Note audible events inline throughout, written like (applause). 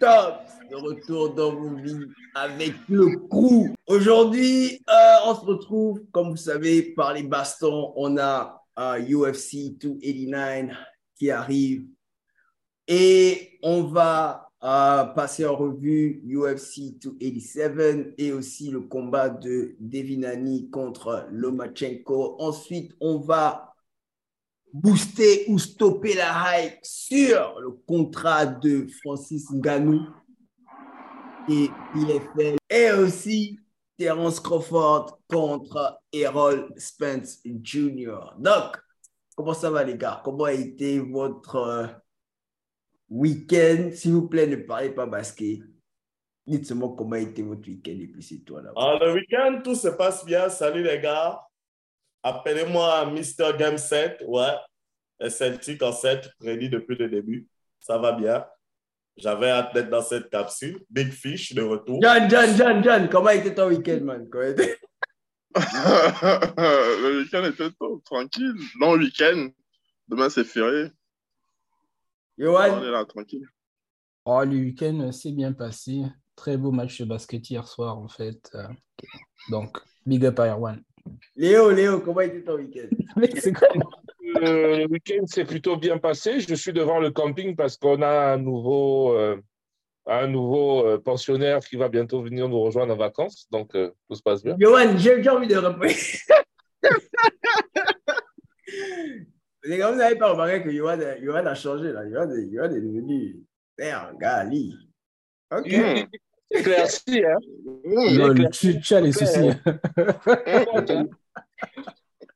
top de retour dans vos vies avec le crew. Aujourd'hui, euh, on se retrouve, comme vous savez, par les bastons. On a euh, UFC 289 qui arrive et on va euh, passer en revue UFC 287 et aussi le combat de Devinani contre Lomachenko. Ensuite, on va booster ou stopper la hype sur le contrat de Francis Ngannou et IFL et aussi Terence Crawford contre Errol Spence Jr. Donc, comment ça va les gars? Comment a été votre euh, week-end? S'il vous plaît, ne parlez pas basket. Dites-moi comment a été votre week-end et puis c'est toi là. Ah, le week-end, tout se passe bien. Salut les gars. Appelez-moi Mr. Game 7. Ouais. Les Celtics en 7, prédit depuis le début. Ça va bien. J'avais hâte d'être dans cette capsule. Big Fish de retour. John, John, John, John, comment était ton week-end, man? (laughs) le week-end était tranquille. Long week-end. Demain, c'est férié. Yoann? On est là, tranquille. Oh, le week-end s'est bien passé. Très beau match de basket hier soir, en fait. Euh, donc, big up à Erwan. Léo, Léo, comment était ton week-end? (laughs) Euh, le week-end s'est plutôt bien passé. Je suis devant le camping parce qu'on a un nouveau, euh, un nouveau euh, pensionnaire qui va bientôt venir nous rejoindre en vacances. Donc, euh, tout se passe bien. Yoann, j'ai envie de répondre. Les gars, vous n'avez pas remarqué que Yoann, Yoann a changé là. Yoann, est- devenu père, gali. Ok. Mmh. Éclairci, hein? Mmh. Lol, tu, tu as les soucis. (laughs)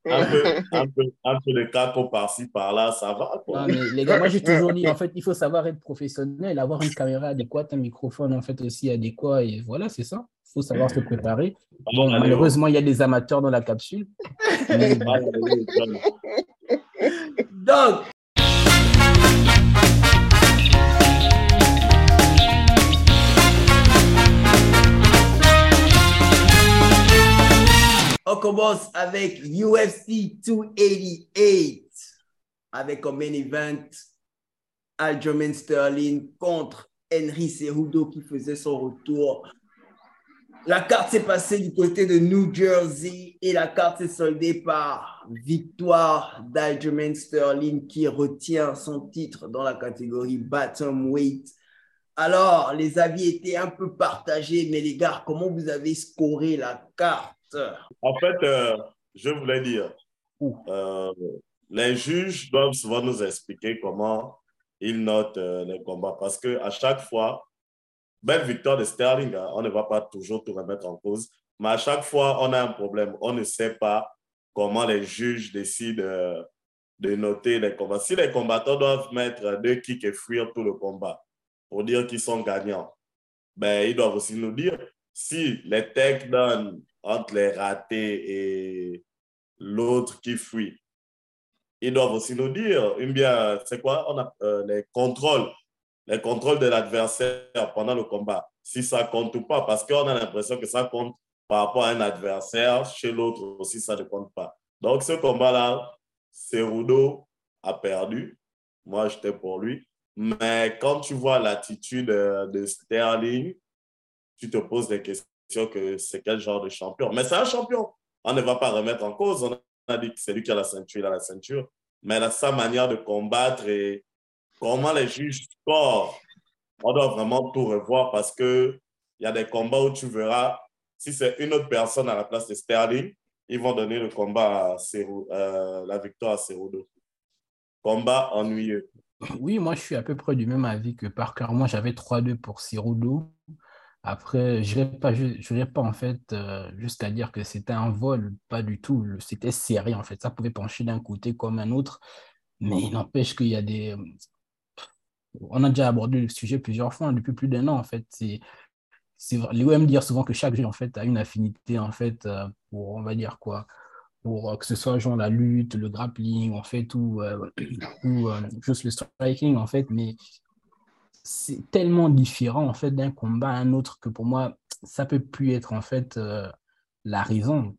Un peu, un peu, un peu de caco par-ci, par-là, ça va. Quoi. Non, mais les gars, moi j'ai toujours dit, en fait, il faut savoir être professionnel, avoir une caméra adéquate, un microphone en fait aussi adéquat, et voilà, c'est ça. Il faut savoir se préparer. Bon, Allez, malheureusement, il y a des amateurs dans la capsule. (laughs) Mais. Donc, on commence avec UFC 288 avec un main event Aljamain Sterling contre Henry Cejudo qui faisait son retour. La carte s'est passée du côté de New Jersey et la carte s'est soldée par victoire d'Aljamain Sterling qui retient son titre dans la catégorie Weight. Alors, les avis étaient un peu partagés, mais les gars, comment vous avez scoré la carte? En fait, euh, je voulais dire, euh, les juges doivent souvent nous expliquer comment ils notent euh, les combats parce que à chaque fois, belle victoire de Sterling, hein, on ne va pas toujours tout remettre en cause, mais à chaque fois, on a un problème. On ne sait pas comment les juges décident de noter les combats. Si les combattants doivent mettre deux kicks et fuir tout le combat pour dire qu'ils sont gagnants, ben, ils doivent aussi nous dire si les takedowns entre les ratés et l'autre qui fuit, ils doivent aussi nous dire, bien, c'est quoi, on a euh, les contrôles, les contrôles de l'adversaire pendant le combat, si ça compte ou pas, parce qu'on a l'impression que ça compte par rapport à un adversaire, chez l'autre aussi, ça ne compte pas. Donc, ce combat-là, Cerudo a perdu. Moi, j'étais pour lui. Mais quand tu vois l'attitude euh, de Sterling, tu te poses des questions que c'est quel genre de champion. Mais c'est un champion. On ne va pas remettre en cause. On a dit que c'est lui qui a la ceinture, il a la ceinture. Mais là, sa manière de combattre et comment les juges scorent, on doit vraiment tout revoir parce que il y a des combats où tu verras, si c'est une autre personne à la place de Sterling, ils vont donner le combat à euh, la victoire à Cerudo. Combat ennuyeux. oui, moi je suis à peu près du même avis que Parker. Moi j'avais 3-2 pour Cerudo. Après, je n'irai pas, pas en fait euh, jusqu'à dire que c'était un vol, pas du tout. C'était serré en fait. Ça pouvait pencher d'un côté comme un autre. Mais il n'empêche qu'il y a des. On a déjà abordé le sujet plusieurs fois, hein, depuis plus d'un an en fait. C'est, souvent que chaque jeu en fait a une affinité en fait euh, pour, on va dire quoi, pour euh, que ce soit genre la lutte, le grappling en fait ou, ou juste le striking en fait. Mais c'est tellement différent en fait d'un combat à un autre que pour moi ça peut plus être en fait euh, la raison.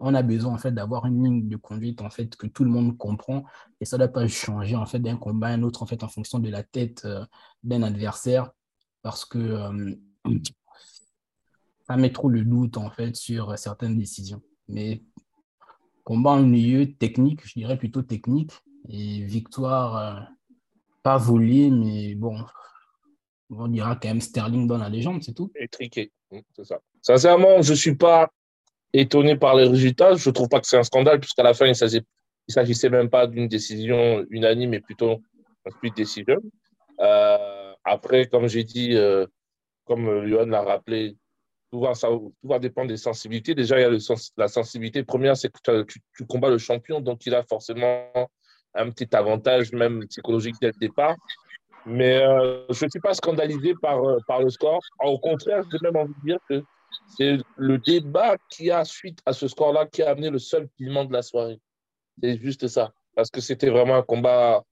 On a besoin en fait d'avoir une ligne de conduite en fait que tout le monde comprend et ça ne doit pas changer en fait d'un combat à un autre en fait en fonction de la tête euh, d'un adversaire parce que euh, ça met trop le doute en fait sur certaines décisions. Mais combat en milieu technique, je dirais plutôt technique et victoire pas volée mais bon on dira quand même Sterling dans la légende, c'est tout. Et triqué, c'est ça. Sincèrement, je ne suis pas étonné par les résultats. Je ne trouve pas que c'est un scandale, puisqu'à la fin, il ne s'agissait même pas d'une décision unanime, mais plutôt un split decision. Euh, après, comme j'ai dit, euh, comme Johan l'a rappelé, tout va, va, dépendre des sensibilités. Déjà, il y a la sensibilité première, c'est que tu, combats le champion, donc il a forcément un petit avantage, même psychologique dès le départ. Mais euh, je ne suis pas scandalisé par, euh, par le score. Au contraire, j'ai même envie de dire que c'est le débat qui a suite à ce score-là qui a amené le seul piment de la soirée. C'est juste ça. Parce que c'était vraiment un combat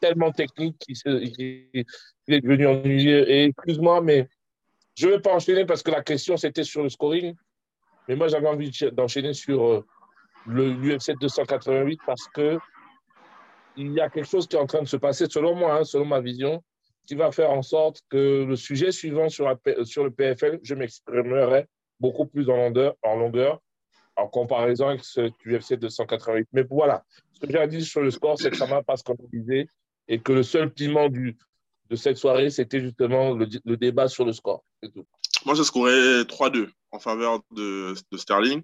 tellement technique qu'il est devenu ennuyeux. Et excuse-moi, mais je ne vais pas enchaîner parce que la question, c'était sur le scoring. Mais moi, j'avais envie d'enchaîner sur euh, le UFC 288 parce que il y a quelque chose qui est en train de se passer, selon moi, hein, selon ma vision, qui va faire en sorte que le sujet suivant sur, sur le PFL, je m'exprimerai beaucoup plus en longueur, en comparaison avec ce UFC 288. Mais voilà, ce que j'ai à dire sur le score, c'est que ça m'a pas scandalisé et que le seul piment de cette soirée, c'était justement le, débat sur le score. Moi, j'ai scoré 3-2 en faveur de Sterling.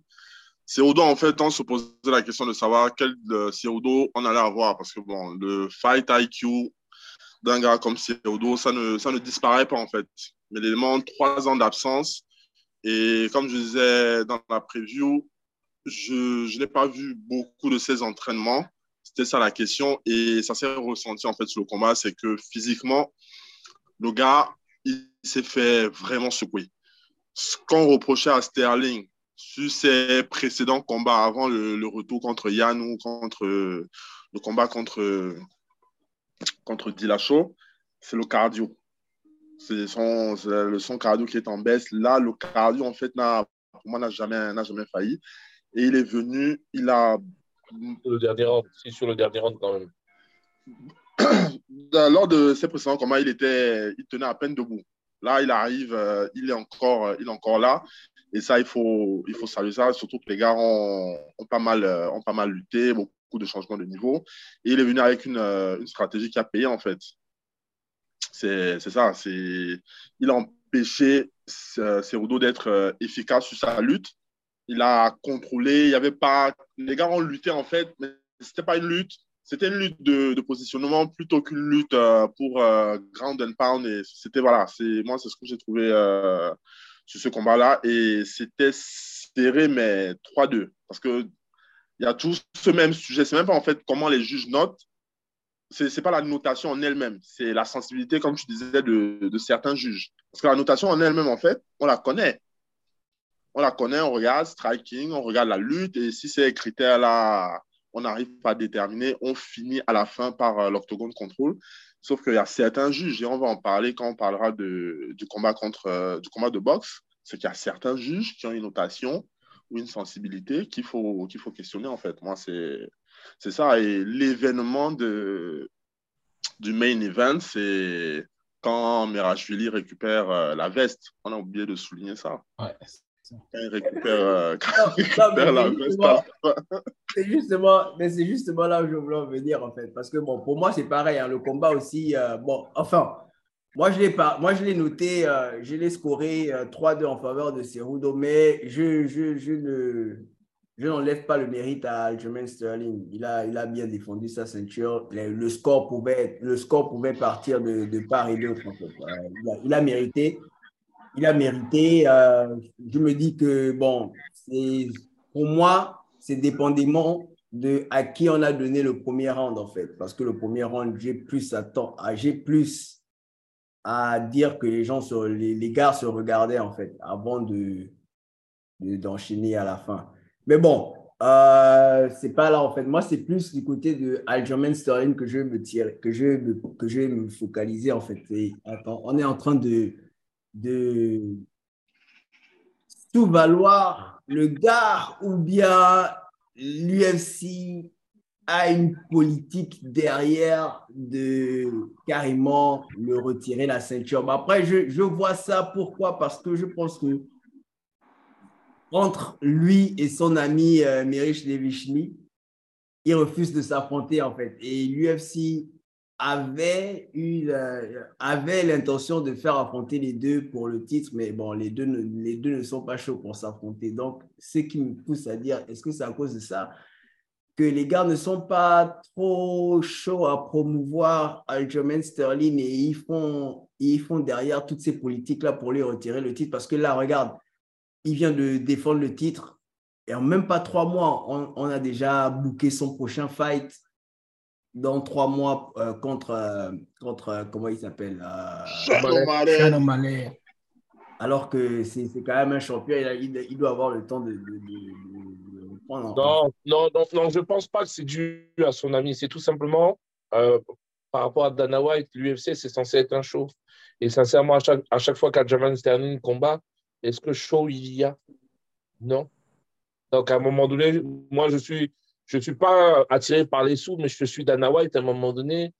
Cerudo, en fait, on se posait la question de savoir quel euh, on allait avoir. Parce que, bon, le fight IQ d'un gars comme Cerudo, ça ne, ça ne disparaît pas, en fait. Mais il demande trois ans d'absence. Et comme je disais dans la preview, je, je n'ai pas vu beaucoup de ses entraînements. C'était ça la question. Et ça s'est ressenti, en fait, sur le combat. C'est que physiquement, le gars, il s'est fait vraiment secouer. Ce qu'on reprochait à Sterling, sur ses précédents combats avant le, retour contre Yann ou contre le combat contre, contre Dilacho, c'est le cardio. C'est son, le son cardio qui est en baisse. Là, le cardio, en fait, pour moi, n'a jamais, jamais failli. Et il est venu, il a. Le dernier round, si sur le dernier round quand même. (coughs) Lors de ses précédents combats, il, était, il tenait à peine debout. Là, il arrive, euh, il, est encore, il est encore là. Et ça, il faut, il faut saluer ça, surtout que les gars ont, pas, mal, euh, ont pas mal lutté, beaucoup de changements de niveau. Et il est venu avec une, euh, stratégie qui a payé, en fait. C'est ça. Il a empêché Cerudo d'être euh, efficace sur sa lutte. Il a contrôlé. Il y avait pas. Les gars ont lutté, en fait, mais ce n'était pas une lutte. C'était une lutte de positionnement plutôt qu'une lutte pour ground and pound. Et c'était, voilà, moi, c'est ce que j'ai trouvé sur ce combat-là. Et c'était serré, mais 3-2. Parce qu'il y a tout ce même sujet. C'est même pas en fait comment les juges notent. Ce n'est pas la notation en elle-même. C'est la sensibilité, comme tu disais, de, de certains juges. Parce que la notation en elle-même, en fait, on la connaît. On la connaît, on regarde striking, on regarde la lutte. Et si ces critères-là, on n'arrive pas à déterminer, on finit à la fin par euh, l'octogone contrôle. Sauf qu'il y a certains juges, et on va en parler quand on parlera de, du, combat contre, euh, du combat de boxe, c'est qu'il y a certains juges qui ont une notation ou une sensibilité qu'il faut, qu'il faut questionner, en fait. Moi, c'est, ça. Et l'événement du main event, c'est quand Mirachvili récupère euh, la veste. On a oublié de souligner ça. Quand il récupère, euh, (laughs) la. C'est justement, mais c'est justement là où je voulais en venir, en fait. Parce que, bon, pour moi, c'est pareil. Hein, le combat aussi, euh, bon, enfin, moi, je l'ai pas, moi, je l'ai noté, euh, je l'ai scoré 3-2 en faveur de Cerudo, mais je, je, je ne, je n'enlève pas le mérite à Aljamain Sterling. Il a, il a bien défendu sa ceinture. Le, score, pouvait, le score pouvait partir de, de part et d'autre. En fait. il, a, il, a, mérité. Il a mérité. Euh, je me dis que, bon, pour moi, c'est dépendamment de à qui on a donné le premier round, en fait. Parce que le premier round, j'ai plus à, ah, j'ai plus à dire que les gens, sur, les, les gars se regardaient, en fait, avant de, d'enchaîner à la fin. Mais bon, euh, c'est pas là, en fait. Moi, c'est plus du côté de Aljamain Sterling que je me vais me focaliser, en fait. Attends, on est en train de, de tout valoir le gars ou bien l'UFC a une politique derrière de carrément le retirer la ceinture. Après, je, vois ça. Pourquoi? Parce que je pense que entre lui et son ami euh, Mirish Levichny, il refuse de s'affronter en fait. Et l'UFC avait, eu, l'intention de faire affronter les deux pour le titre, mais bon, les deux ne, les deux ne sont pas chauds pour s'affronter. Donc, ce qui me pousse à dire, est-ce que c'est à cause de ça que les gars ne sont pas trop chauds à promouvoir Aljamain Sterling et ils font, ils font derrière toutes ces politiques-là pour lui retirer le titre? Parce que là, regarde, il vient de défendre le titre. Et en même pas trois mois, on, on a déjà booké son prochain fight dans trois mois euh, contre, euh, contre, euh, comment il s'appelle Shannon Alors que c'est quand même un champion, il, il, doit avoir le temps de, de, de, prendre. Non, non, non, non, je ne pense pas que c'est dû à son ami. C'est tout simplement par rapport à Dana White, l'UFC, c'est censé être un show. Et sincèrement, à chaque, à chaque fois qu'Adjaman Sterling combat, est-ce que show il y a? Non. Donc à un moment donné, moi je suis je ne suis pas attiré par les sous, mais je suis Dana White à un moment donné.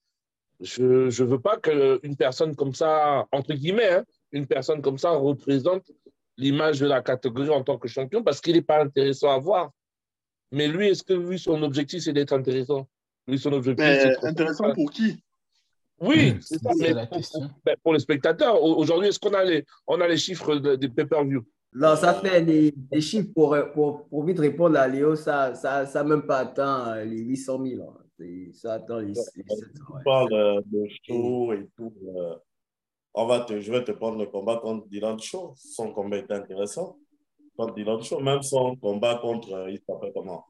Je ne veux pas qu'une personne comme ça, entre guillemets, hein, une personne comme ça représente l'image de la catégorie en tant que champion parce qu'il n'est pas intéressant à voir. Mais lui, est-ce que lui, son objectif, c'est d'être intéressant? Lui, son objectif, c'est intéressant pour qui? Oui, c'est ça, mais pour, ben, pour, les spectateurs. Aujourd'hui, est-ce qu'on a les, on a les chiffres des pay-per-view? Non, ça fait des, chiffres pour, pour, pour, vite répondre à Léo, ça n'a ça, ça même pas atteint euh, les 800 000. Hein. Ça atteint les, 700 000. Tu parles de show et tout. Euh, on va te, je vais te prendre le combat contre Dylan Shaw. Son combat était intéressant. Contre Dylan Shaw, même son combat contre, euh, il s'appelle comment?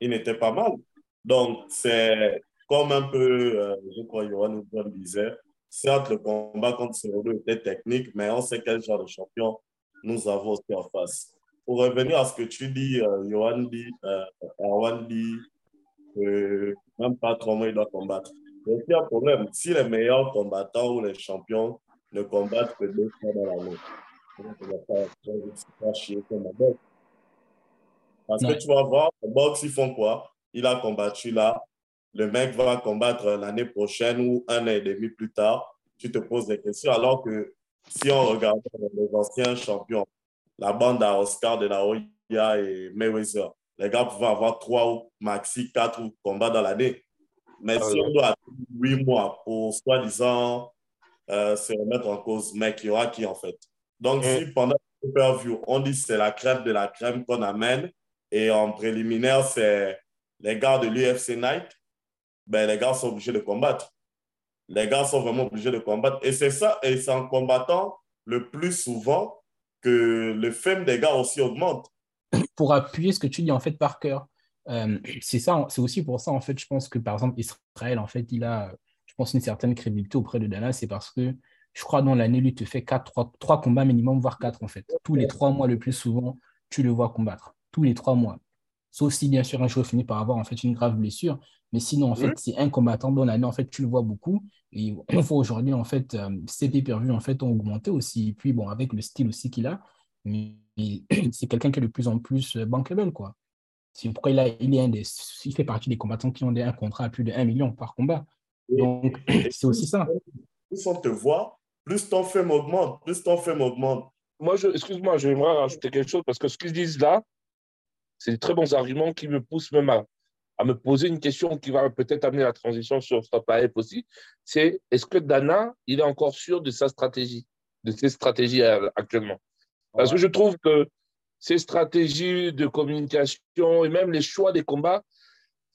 Il n'était pas mal. Donc, c'est comme un peu, je crois, Johan disait, Certes, le combat contre Cerudo était technique, mais on sait quel genre de champion nous avons aussi en face. Pour revenir à ce que tu dis, euh, Johan dit, euh, dit que même pas trop il doit combattre. Il y a un problème. Si les meilleurs combattants ou les champions ne combattent que deux fois dans l'année, parce que tu vas voir, le boxe, ils font quoi? Il a combattu là, le mec va combattre l'année prochaine ou un an et demi plus tard, tu te poses des questions. Alors que si on regarde les anciens champions, la bande à Oscar de la Hoya et Mayweather, les gars pouvaient avoir trois ou maxi quatre combats dans l'année. Mais ah si on doit attendre huit mois pour soi-disant euh, se remettre en cause, mec, il y aura qui en fait? Donc, si pendant le preview, on dit que c'est la crème de la crème qu'on amène et en préliminaire, c'est les gars de l'UFC Night, ben, les gars sont obligés de combattre. Les gars sont vraiment obligés de combattre. Et c'est ça, et c'est en combattant le plus souvent que le fame des gars aussi augmente. Pour appuyer ce que tu dis, en fait, par cœur, euh, c'est ça, c'est aussi pour ça, en fait, je pense que, par exemple, Israël, en fait, il a, je pense, une certaine crédibilité auprès de Dana, c'est parce que je crois dans l'année, lui, te fait quatre, trois, combats minimum, voire quatre, en fait. Tous les trois mois, le plus souvent, tu le vois combattre. Tous les trois mois. Sauf si, bien sûr, un jour finit par avoir en fait une grave blessure. Mais sinon, en fait, c'est un combattant dans l'année, en fait, tu le vois beaucoup. Et on voit aujourd'hui, en fait, euh, ses pay en fait, ont augmenté aussi. Et puis, bon, avec le style aussi qu'il a, mais (clears throat) c'est quelqu'un qui est de plus en plus euh, bankable, quoi. C'est pourquoi il, a, il, est un des, il fait partie des combattants qui ont un contrat à plus de 1 million par combat. Donc, (clears throat) c'est aussi ça. Plus on te voit, plus ton fame augmente, plus ton fame augmente. Moi, excuse-moi, j'aimerais rajouter quelque chose parce que ce qu'ils disent là, c'est des très bons arguments qui me poussent même à, me poser une question qui va peut-être amener la transition sur Stop aussi. C'est est-ce que Dana, il est encore sûr de sa stratégie, de ses stratégies actuellement? Parce que je trouve que ses stratégies de communication et même les choix des combats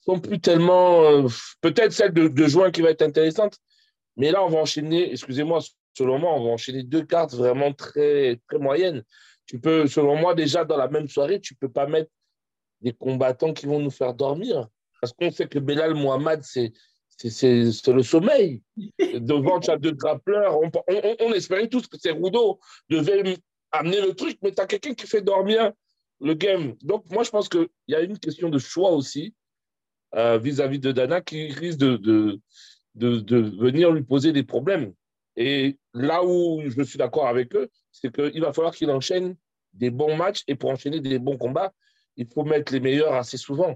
sont plus tellement. Euh, peut-être celle de, de juin qui va être intéressante, mais là, on va enchaîner, excusez-moi, selon moi, on va enchaîner deux cartes vraiment très, très moyennes. Tu peux, selon moi, déjà dans la même soirée, tu ne peux pas mettre des combattants qui vont nous faire dormir. Parce qu'on sait que Belal Mohamed, c'est le sommeil. (laughs) Devant tu as deux grappleurs. On, on, espérait tous que ces Rudo devait amener le truc, mais tu as quelqu'un qui fait dormir le game. Donc, moi, je pense qu'il y a une question de choix aussi euh, vis-à-vis de Dana qui risque de, de, de, de, venir lui poser des problèmes. Et là où je suis d'accord avec eux, c'est qu'il va falloir qu'il enchaîne des bons matchs et pour enchaîner des bons combats, il faut mettre les meilleurs assez souvent.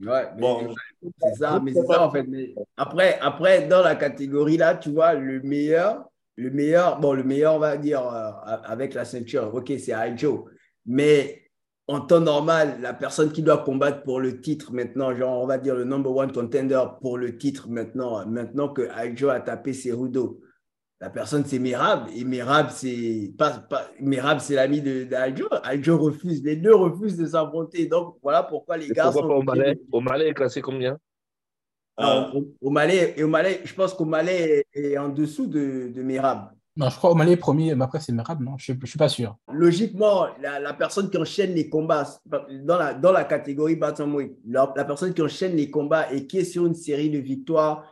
Ouais, bon, c'est ça, mais c'est ça en fait. Mais après, après, dans la catégorie là, tu vois, le meilleur, le meilleur, bon, le meilleur, on va dire, euh, avec la ceinture, ok, c'est Aijo. Mais en temps normal, la personne qui doit combattre pour le titre maintenant, genre, on va dire le number one contender pour le titre maintenant, maintenant que Aijo a tapé Cerudo, la personne, c'est Mirab. Et Mirab, c'est pas, pas c'est l'ami d'Aljo. Aljo refuse. Les deux refusent de s'affronter. Donc, voilà pourquoi les gars. Pourquoi sont pas au Malais est classé combien? Au, Malais, et au Malais, je pense qu'au Malais est en dessous de, de Mirab. Non, je crois au Malais premier, mais après c'est Mirab, non? Je ne suis pas sûr. Logiquement, la, personne qui enchaîne les combats dans la, dans la catégorie Bantamweight, la, la personne qui enchaîne les combats et qui est sur une série de victoires,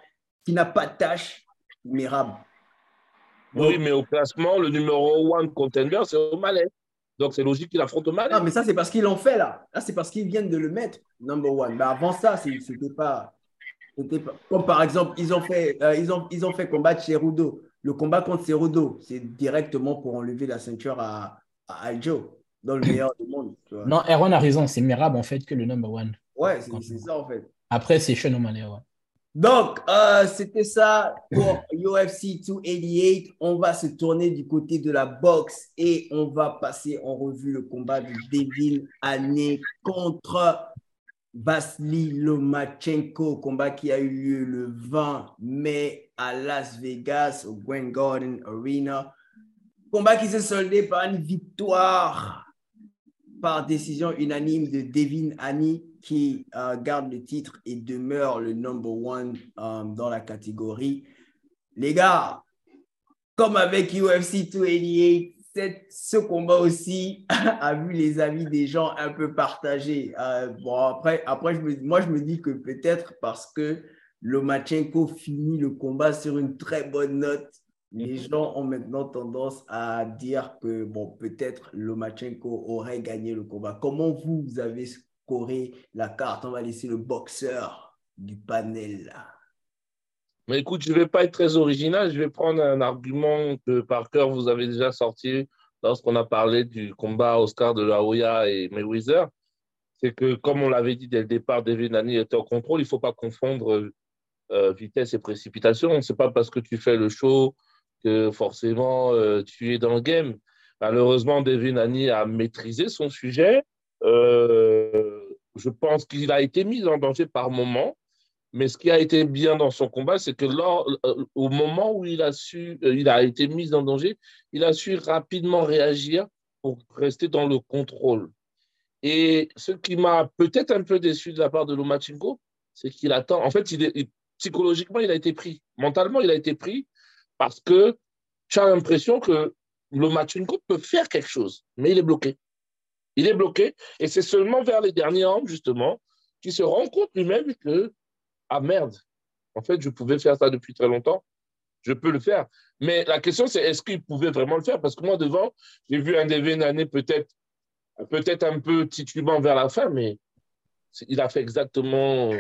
qui n'a pas de tâche, Mirab. Oui, mais au classement, le numéro one contender, c'est au Malais. Donc, c'est logique qu'il affronte au Malais. Non, mais ça, c'est parce qu'ils l'ont fait, là. Là, c'est parce qu'ils viennent de le mettre, number one. Mais avant ça, c'était pas, pas... Comme par exemple, ils ont fait, euh, ils ont, ils ont fait combattre Cerudo. Le combat contre Cerudo, c'est directement pour enlever la ceinture à, à Aljo, dans le meilleur du monde. Non, Erwan a raison. C'est Mirab, en fait, que le number one. Ouais, c'est ça, en fait. Après, c'est Sean Malais, ouais. Donc, euh, c'était ça pour UFC 288. On va se tourner du côté de la boxe et on va passer en revue le combat de Devin Haney contre Vasily Lomachenko, combat qui a eu lieu le 20 mai à Las Vegas au Grand Garden Arena. Combat qui s'est soldé par une victoire par décision unanime de Devin Haney qui euh, garde le titre et demeure le number one euh, dans la catégorie. Les gars, comme avec UFC 288, ce combat aussi (laughs) a vu les avis des gens un peu partagés. Euh, bon, après, après je me, moi, je me dis que peut-être parce que Lomachenko finit le combat sur une très bonne note, les gens ont maintenant tendance à dire que bon, peut-être Lomachenko aurait gagné le combat. Comment vous, vous avez la carte. On va laisser le boxeur du panel Mais écoute, je ne vais pas être très original. Je vais prendre un argument que par cœur vous avez déjà sorti lorsqu'on a parlé du combat Oscar de la Hoya et Mayweather. C'est que, comme on l'avait dit dès le départ, David Nani était en contrôle. Il ne faut pas confondre euh, vitesse et précipitation. Ce n'est pas parce que tu fais le show que forcément euh, tu es dans le game. Malheureusement, David Nani a maîtrisé son sujet. Euh, je pense qu'il a été mis en danger par moment. Mais ce qui a été bien dans son combat, c'est que lors, euh, au moment où il a, su, euh, il a été mis en danger, il a su rapidement réagir pour rester dans le contrôle. Et ce qui m'a peut-être un peu déçu de la part de Lomachenko, c'est qu'il attend. En fait, psychologiquement, il a été pris. Mentalement, il a été pris parce que tu as l'impression que Lomachenko peut faire quelque chose, mais il est bloqué. Il est bloqué. Et c'est seulement vers les derniers ans, justement, qu'il se rend compte lui-même que, ah merde, en fait, je pouvais faire ça depuis très longtemps. Je peux le faire. Mais la question, c'est est-ce qu'il pouvait vraiment le faire? Parce que moi, devant, j'ai vu un année peut-être peut-être un peu titubant vers la fin, mais il a fait exactement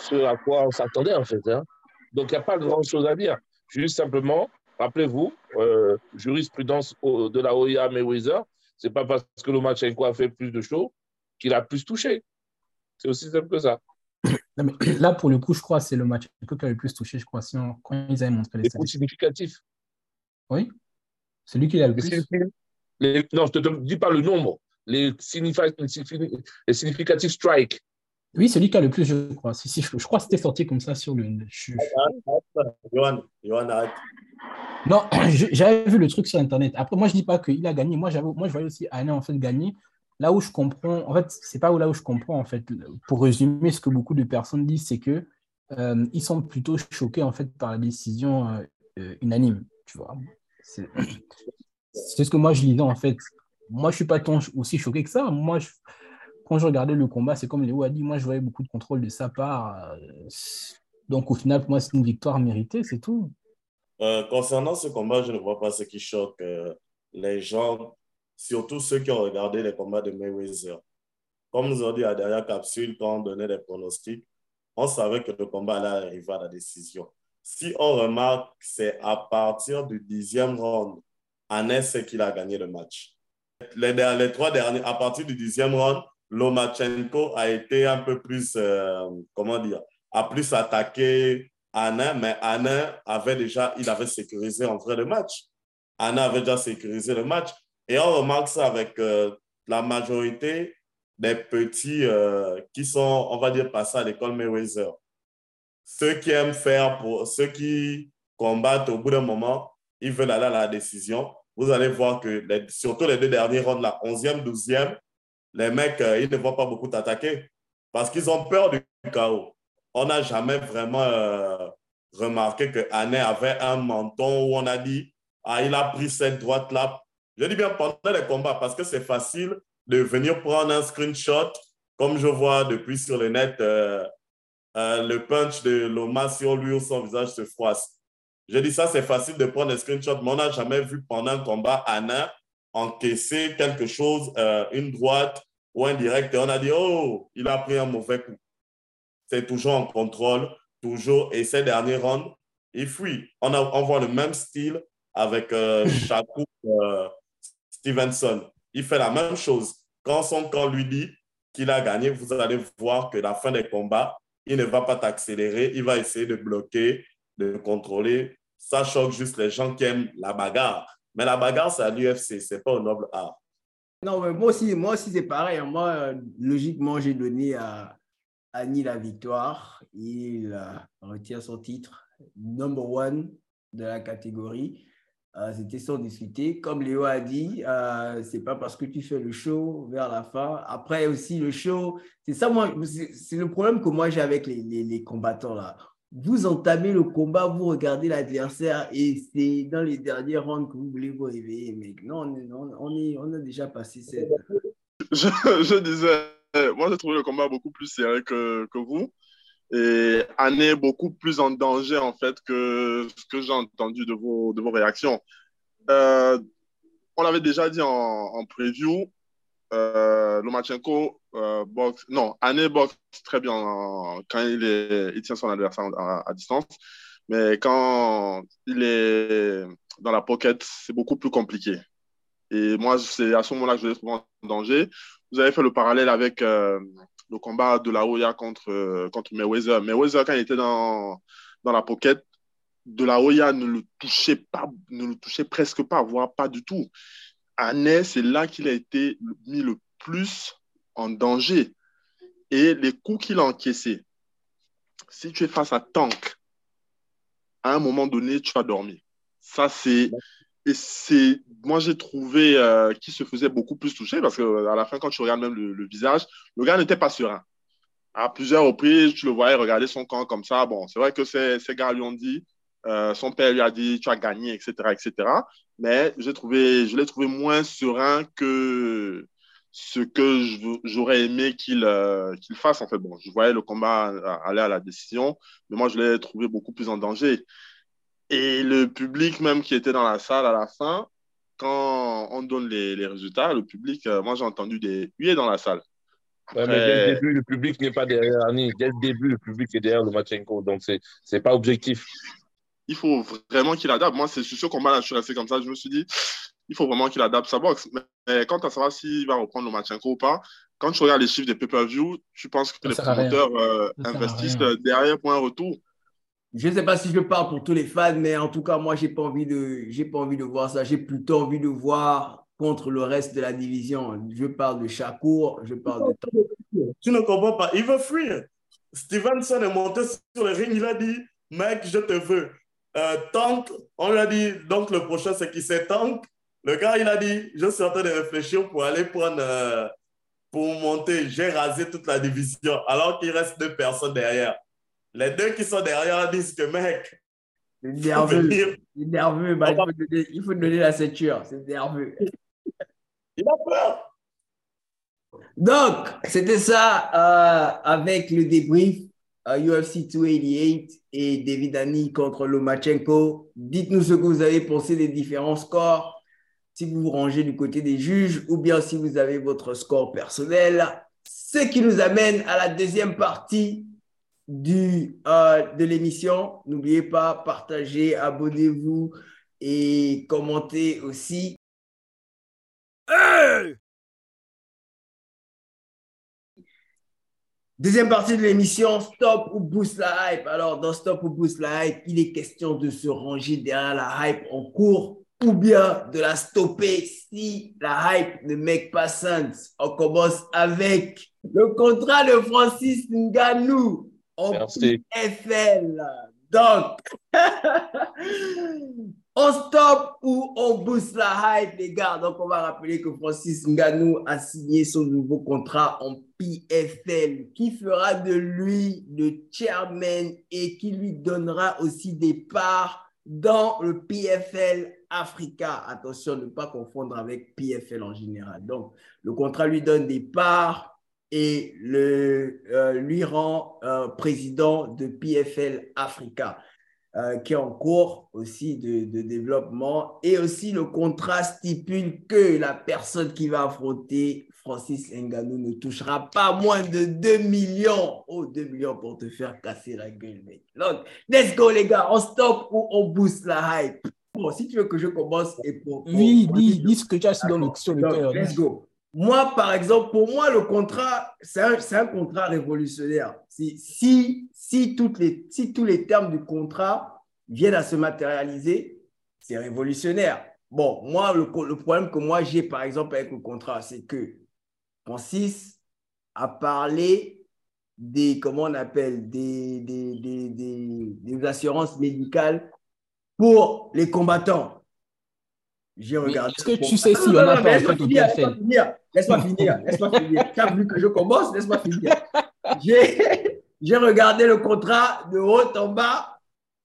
ce à quoi on s'attendait, en fait. Hein. Donc, il n'y a pas grand-chose à dire. Juste simplement, rappelez-vous, euh, jurisprudence de la OIA Mayweather, c'est pas parce que Lomachenko a fait plus de shows qu'il a plus touché. C'est aussi simple que ça. (clears throat) là, pour le coup, je crois que c'est le match qui a le plus touché, je crois, sinon, quand ils avaient montré les, les coups significatifs. Oui, c'est lui qui l'a le plus. non, je ne te dis pas le nombre. Les, les significatifs strikes. Oui, celui qui a le plus, je crois. Si, si, je, crois que c'était sorti comme ça sur le. Johan, Johan, arrête. Non, (clears throat) j'avais vu le truc sur Internet. Après, moi, je ne dis pas qu'il a gagné. Moi, moi, je voyais aussi Anna en fait gagner. Là où je comprends, en fait, c'est pas là où je comprends, en fait. Pour résumer, ce que beaucoup de personnes disent, c'est que euh, ils sont plutôt choqués, en fait, par la décision euh, euh, unanime, tu vois. C'est (clears throat) ce que moi, je lisais, en fait. Moi, je suis pas tant aussi choqué que ça. Moi, quand je regardais le combat, c'est comme Léo a dit, moi, je voyais beaucoup de contrôle de sa part. Donc, au final, pour moi, c'est une victoire méritée, c'est tout. Euh, concernant ce combat, je ne vois pas ce qui choque euh, les gens, surtout ceux qui ont regardé les combats de Mayweather. Comme nous avons dit à la dernière capsule, quand on donnait des pronostics, on savait que le combat allait arriver à la décision. si on remarque, c'est à partir du dixième round, Anes c'est qu'il a gagné le match. Les, trois derniers, à partir du dixième round, Lomachenko a été un peu plus, euh, comment dire, a plus attaqué Anna, mais Anna avait déjà, il avait sécurisé en vrai le match. Anna avait déjà sécurisé le match. Et on remarque ça avec euh, la majorité des petits euh, qui sont, on va dire, passés à l'école Mayweather. Ceux qui aiment faire, pour ceux qui combattent au bout d'un moment, ils veulent aller à la décision. Vous allez voir que, surtout les deux derniers rounds, la 11e, 12e, les mecs, euh, ils ne vont pas beaucoup t'attaquer parce qu'ils ont peur du chaos. On n'a jamais vraiment euh, remarqué que avait un menton où on a dit Ah, il a pris cette droite-là. Je dis bien pendant les combats parce que c'est facile de venir prendre un screenshot, comme je vois depuis sur le net, euh, le punch de Loma sur lui où son visage se froisse. Je dis ça, c'est facile de prendre un screenshot, mais on n'a jamais vu pendant un combat Anna encaisser quelque chose, une droite ou indirect, et on a dit, oh, il a pris un mauvais coup. C'est toujours en contrôle, toujours, et ces derniers rounds, il fuit. On, a, on voit le même style avec euh, (laughs) euh, Stevenson. Il fait la même chose. Quand son camp lui dit qu'il a gagné, vous allez voir que la fin des combats, il ne va pas t'accélérer, il va essayer de bloquer, de contrôler. Ça choque juste les gens qui aiment la bagarre. Mais la bagarre, c'est à l'UFC, ce n'est pas au noble art. Non, mais moi aussi, moi aussi c'est pareil. Hein. Moi, euh, logiquement, j'ai donné à Annie la victoire. Il euh, retient son titre number one de la catégorie. Euh, c'était sans discuter. Comme Léo a dit, c'est pas parce que tu fais le show vers la fin. Après aussi, le show, c'est ça, moi, c'est le problème que moi j'ai avec les, les, les combattants là vous entamez le combat, vous regardez l'adversaire et c'est dans les derniers rounds que vous voulez vous réveiller, mec. Non, on, a déjà passé cette. Je, disais, moi j'ai trouvé le combat beaucoup plus serré que, vous et Anne est beaucoup plus en danger en fait que ce que j'ai entendu de vos, de vos réactions. Euh, on l'avait déjà dit en, en preview, euh, Lomachenko euh, boxe, non, Anne boxe très bien quand il, est, il tient son adversaire à, distance, mais quand il est dans la pocket, c'est beaucoup plus compliqué. Et moi, c'est à ce moment-là que je l'ai trouvé en danger. Vous avez fait le parallèle avec euh, le combat de la Hoya contre, contre Mayweather. Mayweather, quand il était dans, dans la pocket, de la Hoya ne le touchait pas, ne le touchait presque pas, voire pas du tout. Anne, c'est là qu'il a été mis le plus en danger. Et les coups qu'il a encaissés, si tu es face à Tank, à un moment donné, tu vas dormir. Ça, c'est. Et c'est. Moi, j'ai trouvé euh, qu'il se faisait beaucoup plus toucher parce qu'à la fin, quand tu regardes même le, visage, le gars n'était pas serein. À plusieurs reprises, tu le voyais regarder son camp comme ça. Bon, c'est vrai que ces, ces gars lui ont dit euh, son père lui a dit tu as gagné, etc. etc. Mais trouvé, je l'ai trouvé moins serein que ce que j'aurais aimé qu'il euh, qu'il fasse. En fait, bon, je voyais le combat aller à la décision, mais moi, je l'ai trouvé beaucoup plus en danger. Et le public même qui était dans la salle à la fin, quand on donne les, les résultats, le public, euh, moi, j'ai entendu des huées dans la salle. mais dès le début, le public n'est pas derrière Annie. Dès le début, le public est derrière le Lomachenko. Donc, ce n'est pas objectif. Il faut vraiment qu'il adapte. Moi, c'est sur ce combat-là, je suis resté comme ça. Je me suis dit, il faut vraiment qu'il adapte sa boxe. Mais quant à savoir s'il va reprendre le Lomachenko ou pas, quand tu regardes les chiffres des pay-per-view, tu penses que les promoteurs euh, investissent derrière pour un retour? Je ne sais pas si je parle pour tous les fans, mais en tout cas, moi, je n'ai pas, envie de, pas envie de voir ça. J'ai plutôt envie de voir contre le reste de la division. Je parle de Shakur, je parle de... Tu ne comprends pas. Il veut fuir. Stevenson est monté sur le ring, il a dit, mec, je te veux. Euh, Tank, on lui a dit, donc le prochain, c'est qui c'est Tank. Le gars, il a dit, je suis en train de réfléchir pour aller prendre, euh, pour monter. J'ai rasé toute la division, alors qu'il reste deux personnes derrière. Les deux qui sont derrière disent que, mec, c'est nerveux. C'est nerveux. Bah, il, faut donner, il, faut donner, la ceinture. C'est nerveux. (laughs) il a peur. Donc, c'était ça euh, avec le débrief UFC 288 et David Annie contre Lomachenko. Dites-nous ce que vous avez pensé des différents scores si vous vous rangez du côté des juges ou bien si vous avez votre score personnel. Ce qui nous amène à la deuxième partie du, euh, de l'émission. N'oubliez pas, partagez, abonnez-vous et commentez aussi. Deuxième partie de l'émission, Stop ou Boost la Hype. Alors, dans Stop ou Boost la Hype, il est question de se ranger derrière la hype en cours ou bien de la stopper si la hype ne make pas sens. On commence avec le contrat de Francis Ngannou en FL. Donc, (laughs) on stop ou on booste la hype, les gars. Donc, on va rappeler que Francis Ngannou a signé son nouveau contrat en PFL qui fera de lui le chairman et qui lui donnera aussi des parts dans le PFL Africa. Attention, ne pas confondre avec PFL en général. Donc, le contrat lui donne des parts et le, euh, lui rend euh, président de PFL Africa, euh, qui est en cours aussi de, de, développement. Et aussi, le contrat stipule que la personne qui va affronter Francis Ngannou ne touchera pas moins de 2 millions. Oh, 2 millions pour te faire casser la gueule, mec. Donc, let's go, les gars. On stop ou on booste la hype. Bon, si tu veux que je commence et pour. oui, dis, dis, ce que tu as dans le, sur le cœur. Let's go. Moi, par exemple, pour moi, le contrat, c'est un, contrat révolutionnaire. Si, si, si, les, si tous les termes du contrat viennent à se matérialiser, c'est révolutionnaire. Bon, moi, le, problème que moi j'ai, par exemple, avec le contrat, c'est que Francis a parlé des, comment on appelle, des, des, des, des assurances médicales pour les combattants. J'ai regardé. Est-ce que tu sais si on a pas Laisse-moi finir, laisse-moi finir, (laughs) laisse-moi finir. Tu as vu que je commence, laisse-moi finir. (laughs) J'ai regardé le contrat de haut en bas.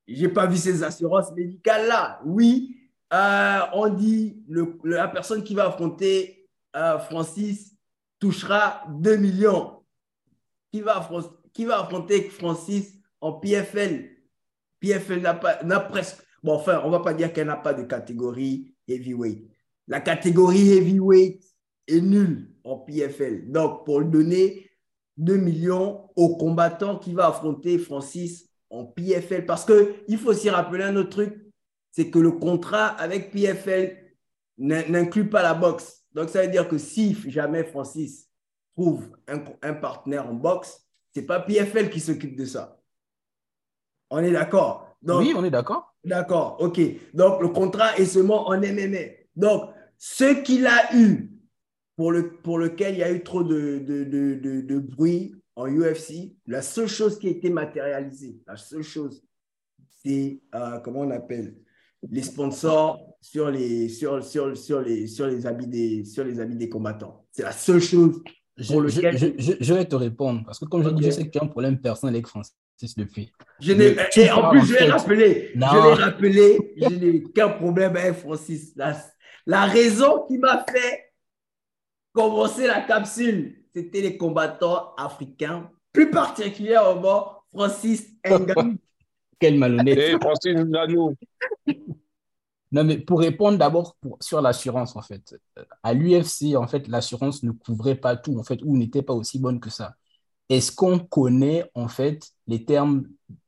Je n'ai pas vu ces assurances médicales-là. Oui, euh, on dit le, la personne qui va affronter euh, Francis touchera 2 millions. Qui va, qui va affronter Francis en PFL PFL n'a presque Bon, enfin, on ne va pas dire qu'elle n'a pas de catégorie heavyweight. La catégorie heavyweight est nulle en PFL. Donc, pour donner 2 millions au combattant qui va affronter Francis en PFL. Parce qu'il faut aussi rappeler un autre truc, c'est que le contrat avec PFL n'inclut pas la boxe. Donc, ça veut dire que si jamais Francis trouve un, un partenaire en boxe, ce n'est pas PFL qui s'occupe de ça. On est d'accord? Oui, on est d'accord. D'accord, ok. Donc, le contrat est seulement en MMA. Donc, ce qu'il a eu, pour, le, pour lequel il y a eu trop de, de, de, de, bruit en UFC, la seule chose qui a été matérialisée, la seule chose, c'est, euh, comment on appelle, les sponsors sur les, sur, sur, sur les, sur les, habits, des, sur les habits des combattants. C'est la seule chose pour je, je, je, vais te répondre, parce que comme je dis, je sais que tu as un problème personnel avec France depuis. Je n'ai, et en plus, je vais rappeler, je vais rappeler, je n'ai qu'un problème avec Francis. La, la raison qui m'a fait commencer la capsule, c'était les combattants africains, plus particulièrement Francis Ngannou. (laughs) Quel malhonnête. Hey, Francis Ngannou. (laughs) Non, mais pour répondre d'abord sur l'assurance, en fait. À l'UFC, en fait, l'assurance ne couvrait pas tout, en fait, ou n'était pas aussi bonne que ça est-ce qu'on connaît en fait les termes,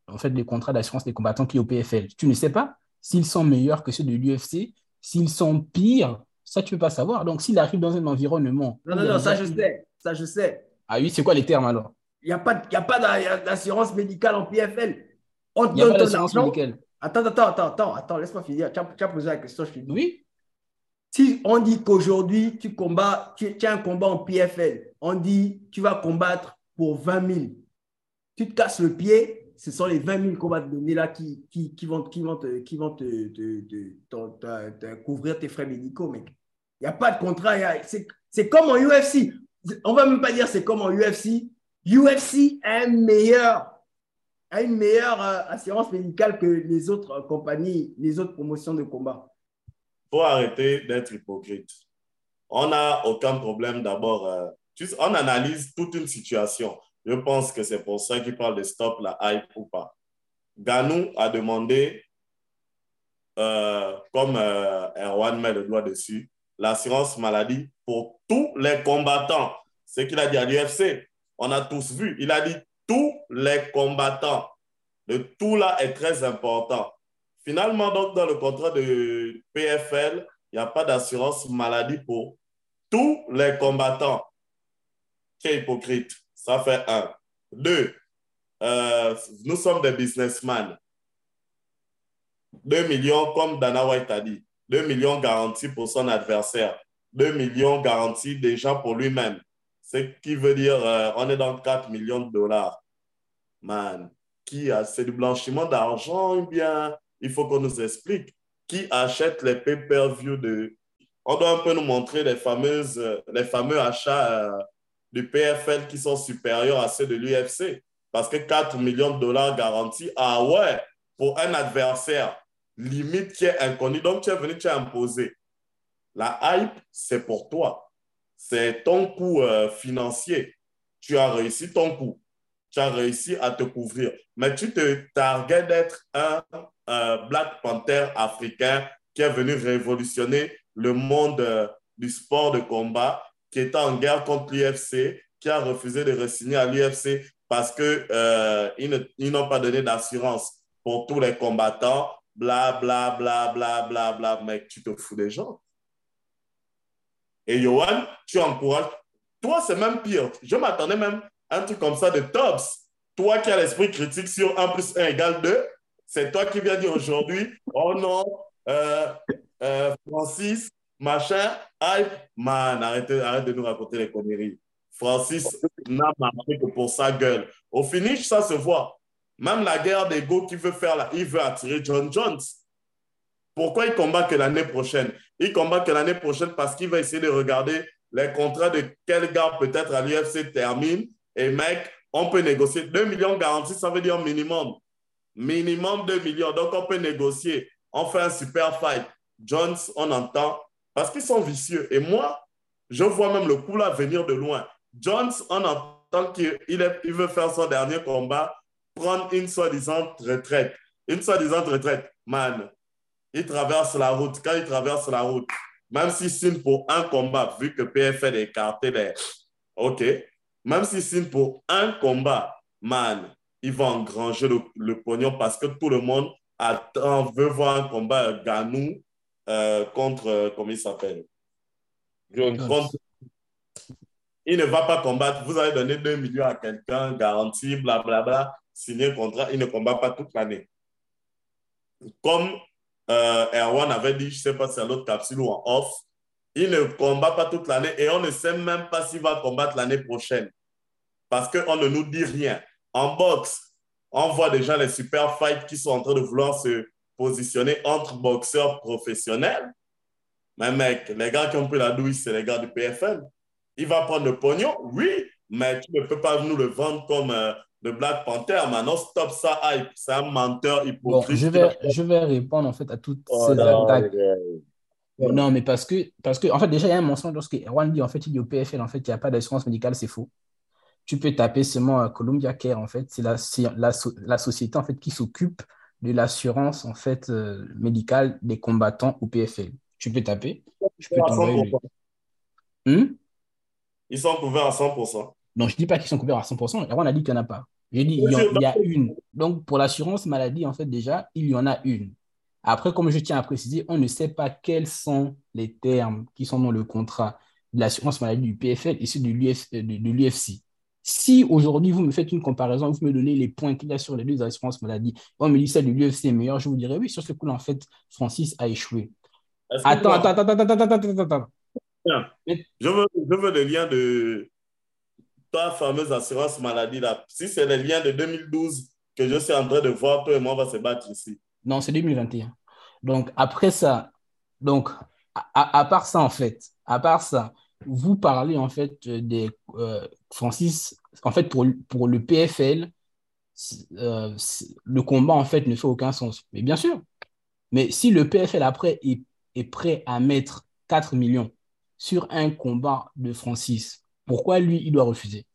en fait, des contrats d'assurance des combattants qui au PFL Tu ne sais pas s'ils sont meilleurs que ceux de l'UFC, s'ils sont pires, ça tu ne peux pas savoir. Donc s'il arrive dans un environnement. Non, non, non, ça je sais, ça je sais. Ah oui, c'est quoi les termes alors? Il n'y a pas, a pas d'assurance médicale en PFL. On te donne ton argent. Médicale. Attends, attends, attends, attends, attends laisse-moi finir. Tu as, posé la question, je te dis. Oui. Si on dit qu'aujourd'hui, tu combats, tu, tu as un combat en PFL, on dit tu vas combattre pour 20 000. Tu te casses le pied, ce sont les 20 000 qu'on va te donner là qui, qui, qui vont, qui vont, te, qui vont te, te, couvrir tes frais médicaux, mec. Il n'y a pas de contrat. C'est comme en UFC. On ne va même pas dire c'est comme en UFC. UFC a, a une meilleure euh, assurance médicale que les autres compagnies, les autres promotions de combat. Il faut arrêter d'être hypocrite. On n'a aucun problème d'abord. Euh, on analyse toute une situation. Je pense que c'est pour ça qu'il parle de stop la hype ou pas. Ganou a demandé, euh, comme euh, Erwan met le doigt dessus, l'assurance maladie pour tous les combattants. Ce qu'il a dit à l'UFC, on a tous vu. Il a dit tous les combattants. Le tout là est très important. Finalement, donc, dans le contrat de PFL, il n'y a pas d'assurance maladie pour tous les combattants. Quel hypocrite. Ça fait un. Deux, euh, nous sommes des businessmen. 2 millions, comme Dana White a dit, 2 millions garantis pour son adversaire, 2 millions garantis déjà pour lui-même. Ce qui veut dire, euh, on est dans 4 millions de dollars. Man, qui a, c'est du blanchiment d'argent bien il faut qu'on nous explique? Qui achète les pay-per-view de. On doit un peu nous montrer les, fameuses, les fameux achats euh, du PFL qui sont supérieurs à ceux de l'UFC. Parce que 4 millions de dollars garantis, ah ouais, pour un adversaire limite qui est inconnu. Donc, tu es venu, tu as imposé. La hype, c'est pour toi. C'est ton coût euh, financier. Tu as réussi ton coût. Tu as réussi à te couvrir. Mais tu te targuais d'être un Black Panther africain qui est venu révolutionner le monde euh, du sport de combat, qui était en guerre contre l'UFC, qui a refusé de re-signer à l'UFC parce qu'ils euh, n'ont pas donné d'assurance pour tous les combattants, bla, bla, bla, bla, bla, bla. Mec, tu te fous des gens. Et Johan, tu encourages. Toi, c'est même pire. Je m'attendais même à un truc comme ça de Tops. Toi qui as l'esprit critique sur 1 plus 1 égale 2, c'est toi qui viens dire aujourd'hui, oh non, euh, euh, Francis, machin, hype, man, arrête, de nous raconter les conneries. Francis n'a marqué que pour sa gueule. Au finish, ça se voit. Même la guerre d'ego qui veut faire là, il veut attirer John Jones. Pourquoi il combat que l'année prochaine? Il combat que l'année prochaine parce qu'il va essayer de regarder les contrats de quel gars peut-être à l'UFC termine. Et mec, on peut négocier. 2 millions garantis, ça veut dire minimum. Minimum 2 millions. Donc, on peut négocier. On fait un super fight. Jones, on entend. Parce qu'ils sont vicieux. Et moi, je vois même le coup là venir de loin. Jones, on entend qu'il il veut faire son dernier combat, prendre une soi-disant retraite. Une soi-disant retraite. Man, il traverse la route. Quand il traverse la route, même s'il signe pour un combat, vu que PFL est écarté les... OK. Même s'il signe pour un combat, man, il va engranger le, pognon parce que tout le monde attend, veut voir un combat Ganou euh, contre, euh, comment il s'appelle? Il ne va pas combattre. Vous allez donner 2 millions à quelqu'un, garantie, blablabla, signer un contrat. Il ne combat pas toute l'année. Comme euh, Erwan avait dit, je ne sais pas si c'est l'autre capsule ou en off, il ne combat pas toute l'année et on ne sait même pas s'il va combattre l'année prochaine parce qu'on ne nous dit rien. En boxe, on voit déjà les super fights qui sont en train de vouloir se positionner entre boxeurs professionnels. Mais mec, les gars qui ont pris la douille, c'est les gars du PFL. Il va prendre le pognon, oui, mais tu ne peux pas nous le vendre comme euh, le Black Panther. Maintenant, stop ça, hype. C'est un menteur hypocrite. je, vais, je vais répondre en fait à toutes oh ces attaques. Non, mais parce que, parce que, en fait, déjà, il y a un mensonge lorsque Erwan dit, en fait, il dit au PFL, en fait, il n'y a pas d'assurance médicale, c'est faux tu peux taper seulement à Columbia Care, en fait. C'est la, la, la, société, en fait, qui s'occupe de l'assurance, en fait, euh, médicale des combattants au PFL. Tu peux taper. Je peux hmm? Ils sont couverts à 100%. Non, je ne dis pas qu'ils sont couverts à 100%. on a dit qu'il n'y en a pas. J'ai dit, il y, a une. Donc, pour l'assurance maladie, en fait, déjà, il y en a une. Après, comme je tiens à préciser, on ne sait pas quels sont les termes qui sont dans le contrat de l'assurance maladie du PFL et ceux de l'UFC. Si aujourd'hui, vous me faites une comparaison, vous me donnez les points qu'il y a sur les deux assurances maladie, on me dit celle de l'UFC est meilleure, je vous dirais oui, sur ce coup-là, en fait, Francis a échoué. Attends, attends, attends, attends, attends, attends, attends, Je veux, je veux le lien de ta fameuse assurance maladie là. Si c'est le lien de 2012 que je suis en train de voir, toi et moi, on va se battre ici. Non, c'est 2021. Donc, après ça, donc, à, à, part ça, en fait, à part ça, vous parlez en fait des euh, Francis, en fait pour, pour le PFL, euh, le combat en fait ne fait aucun sens. Mais bien sûr. Mais si le PFL après est, est prêt à mettre 4 millions sur un combat de Francis, pourquoi lui il doit refuser?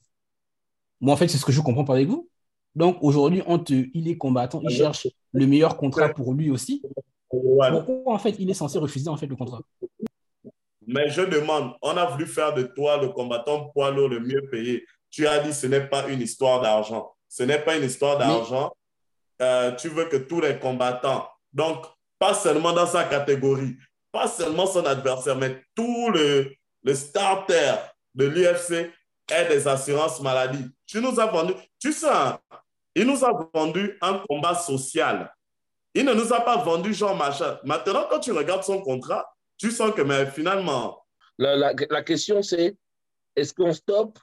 Moi en fait c'est ce que je comprends pas avec vous. Donc aujourd'hui on te, il est combattant, il cherche le meilleur contrat pour lui aussi. Pourquoi en fait il est censé refuser en fait le contrat? Mais je demande, on a voulu faire de toi le combattant poids lourd le mieux payé. Tu as dit ce n'est pas une histoire d'argent. ce n'est pas une histoire d'argent. Euh, tu veux que tous les combattants, donc pas seulement dans sa catégorie, pas seulement son adversaire, mais tout le, le starter de l'UFC aient des assurances maladie. Tu nous as vendu, tu sais, hein, il nous a vendu un combat social. Il ne nous a pas vendu Jean Machin. Maintenant, quand tu regardes son contrat, tu sens que mais finalement. La, la, la question, c'est est-ce qu'on stoppe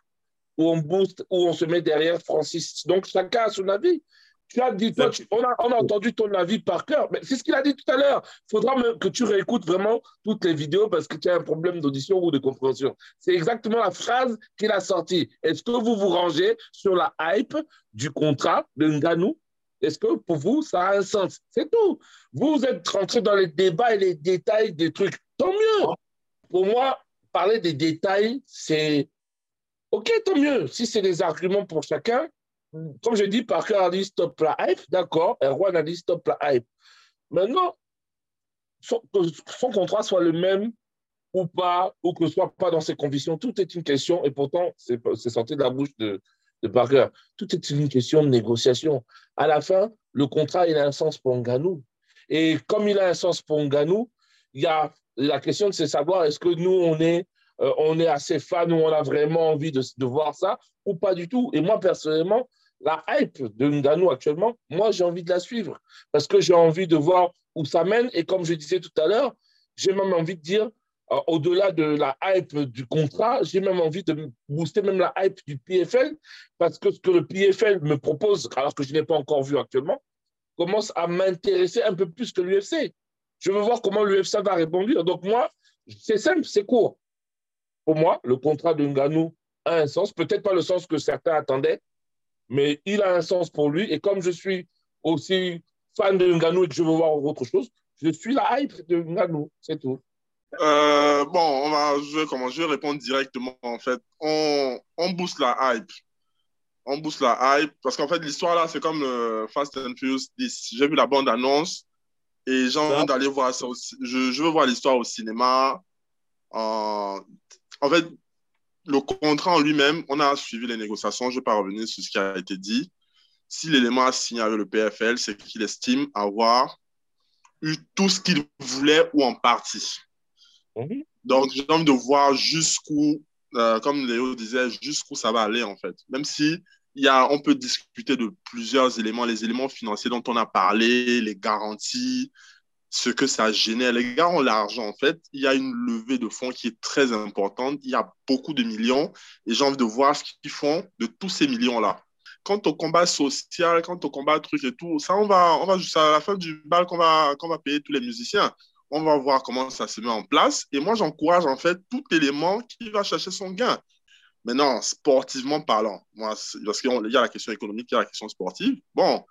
ou on booste ou on se met derrière Francis? Donc, chacun a son avis. Tu as dit, toi, on, a, on, a, entendu ton avis par cœur, mais c'est ce qu'il a dit tout à l'heure. Il faudra que tu réécoutes vraiment toutes les vidéos parce que tu as un problème d'audition ou de compréhension. C'est exactement la phrase qu'il a sortie. Est-ce que vous vous rangez sur la hype du contrat de Nganou? Est-ce que pour vous, ça a un sens? C'est tout. Vous êtes rentré dans les débats et les détails des trucs. Tant mieux. Pour moi, parler des détails, c'est OK, tant mieux. Si c'est des arguments pour chacun, comme je dis, Parker a dit stop la hype, d'accord, Erwan a dit stop la hype. Maintenant, que son contrat soit le même ou pas, ou que ce soit pas dans ses conditions, tout est une question, et pourtant, c'est sorti de la bouche de, de, Parker, tout est une question de négociation. À la fin, le contrat, il a un sens pour Nganou. Et comme il a un sens pour Nganou, il y a la question de savoir est-ce que nous, on est euh, on est assez fan ou on a vraiment envie de, de, voir ça ou pas du tout. Et moi, personnellement, la hype de Ngannou actuellement, moi, j'ai envie de la suivre parce que j'ai envie de voir où ça mène. Et comme je disais tout à l'heure, j'ai même envie de dire, euh, au-delà de la hype du contrat, j'ai même envie de booster même la hype du PFL parce que ce que le PFL me propose, alors que je n'ai pas encore vu actuellement, commence à m'intéresser un peu plus que l'UFC. Je veux voir comment l'UFC va répondre. Donc moi, c'est simple, c'est court. Pour moi, le contrat de Ngannou a un sens, peut-être pas le sens que certains attendaient, mais il a un sens pour lui. Et comme je suis aussi fan de Ngannou et que je veux voir autre chose, je suis la hype de Ngannou, c'est tout. Euh, bon, on va, je, comment, je vais répondre directement. En fait, on, on booste la hype. On booste la hype parce qu'en fait, l'histoire là, c'est comme le Fast and Furious 10. J'ai vu la bande annonce et j'ai envie d'aller voir ça aussi. Je, je veux voir l'histoire au cinéma. Euh, en fait, le contrat en lui-même, on a suivi les négociations. Je ne vais pas revenir sur ce qui a été dit. Si l'élément a signé avec le PFL, c'est qu'il estime avoir eu tout ce qu'il voulait ou en partie. Mmh. Donc, j'ai envie de voir jusqu'où, euh, comme Léo disait, jusqu'où ça va aller en fait. Même si y a, on peut discuter de plusieurs éléments, les éléments financiers dont on a parlé, les garanties, ce que ça génère. Les gars ont l'argent, en fait. Il y a une levée de fonds qui est très importante. Il y a beaucoup de millions et j'ai envie de voir ce qu'ils font de tous ces millions-là. Quant au combat social, quant au combat truc et tout, ça, on va, on va à la fin du bal qu'on va, qu'on va payer tous les musiciens. On va voir comment ça se met en place. Et moi, j'encourage en fait tout élément qui va chercher son gain. Maintenant, sportivement parlant, moi, parce qu'il y a la question économique, il y a la question sportive. Bon,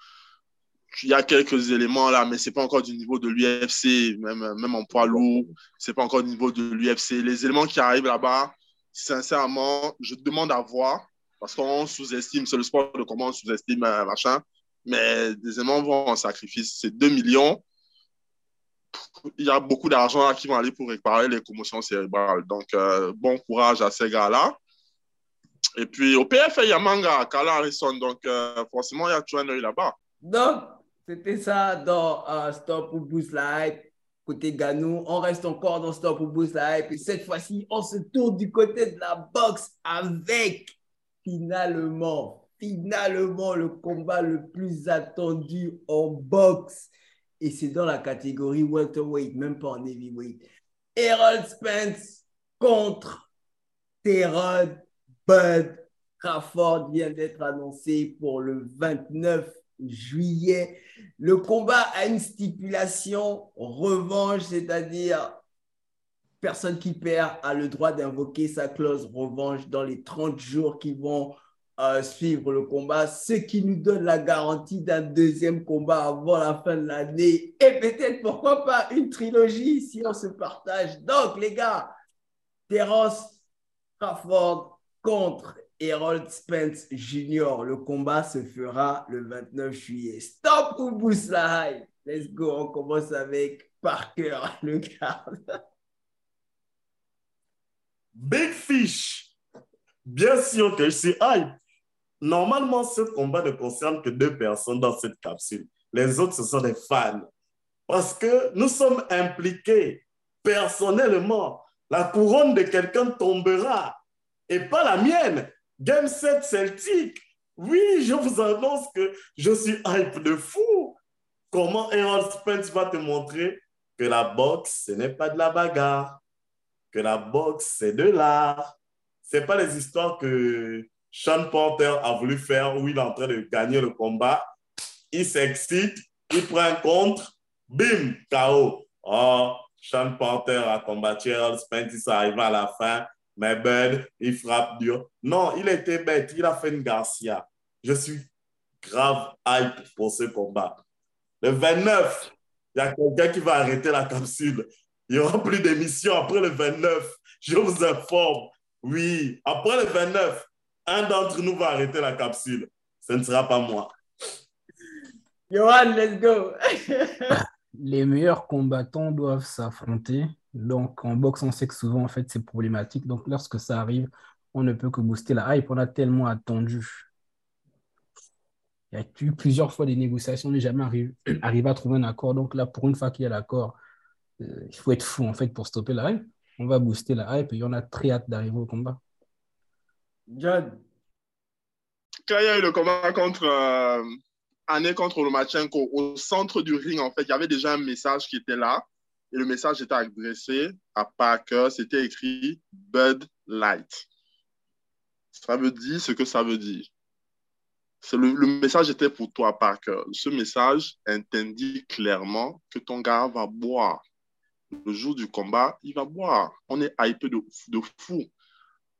il y a quelques éléments là, mais ce n'est pas encore du niveau de l'UFC, même, même en poids lourd, ce n'est pas encore du niveau de l'UFC. Les éléments qui arrivent là-bas, sincèrement, je demande à voir, parce qu'on sous-estime, c'est le sport de comment on sous-estime, euh, machin, mais des éléments vont en sacrifice. C'est 2 millions. Il y a beaucoup d'argent qui vont aller pour réparer les commotions cérébrales. Donc, euh, bon courage à ces gars-là. Et puis, au PF, il y a Manga, Kala Harrison. Donc, euh, forcément, il y a toujours un œil là-bas. Donc, c'était ça dans uh, Stop ou Boost Live côté Ganou. On reste encore dans Stop ou Boost Live. Et cette fois-ci, on se tourne du côté de la boxe avec finalement, finalement, le combat le plus attendu en boxe. Et c'est dans la catégorie welterweight, même pas en heavyweight. Harold Spence contre Terod Bud Crawford vient d'être annoncé pour le 29 juillet. Le combat a une stipulation revanche, c'est-à-dire personne qui perd a le droit d'invoquer sa clause revanche dans les 30 jours qui vont euh, suivre le combat, ce qui nous donne la garantie d'un deuxième combat avant la fin de l'année et peut-être pourquoi pas une trilogie si on se partage. Donc les gars, Terence Crawford contre Harold Spence Jr. Le combat se fera le 29 juillet. Stop ou boost la hype. Let's go. On commence avec Parker, (laughs) le garde. Big Fish. Bien sûr que je suis hype. normalement, ce combat ne concerne que deux personnes dans cette capsule. Les autres, ce sont des fans. Parce que nous sommes impliqués personnellement. La couronne de quelqu'un tombera et pas la mienne. Game 7 Celtic. Oui, je vous annonce que je suis hype de fou. Comment Errol Spence va te montrer que la boxe, ce n'est pas de la bagarre, que la boxe, c'est de l'art. Ce pas les histoires que Sean Panther a voulu faire où il est en train de gagner le combat. Il s'excite, il prend un contre, bim, KO. Oh, Sean Panther a combattu Errol Spence, il arrivé à la fin, mais Ben, il frappe dur. Non, il était bête, il a fait une Garcia. Je suis grave hype pour ce combat. Le 29, il y a quelqu'un qui va arrêter la capsule. Il n'y aura plus d'émissions après le 29. Je vous informe. Oui, après le 29, un d'entre nous va arrêter la capsule. Ce ne sera pas moi. Johan, let's go. (laughs) Les meilleurs combattants doivent s'affronter. Donc, en boxe, on sait que souvent, en fait, c'est problématique. Donc, lorsque ça arrive, on ne peut que booster la hype. On a tellement attendu. Il y a eu plusieurs fois des négociations, on n'est jamais arrivé, (clears throat) arrivé, à trouver un accord. Donc, là, pour une fois qu'il y a l'accord, euh, il faut être fou, en fait, pour stopper la hype. On va booster la hype et on a très hâte d'arriver au combat. John. Quand il y a eu le combat contre euh, Anne contre Lomachenko, au centre du ring, en fait, il y avait déjà un message qui était là. Et le message était adressé à Parker. C'était écrit Bud Light. Ça veut dire ce que ça veut dire. Le, le, message était pour toi, Parker. Ce message interdit clairement que ton gars va boire. Le jour du combat, il va boire. On est hypé de, de fou.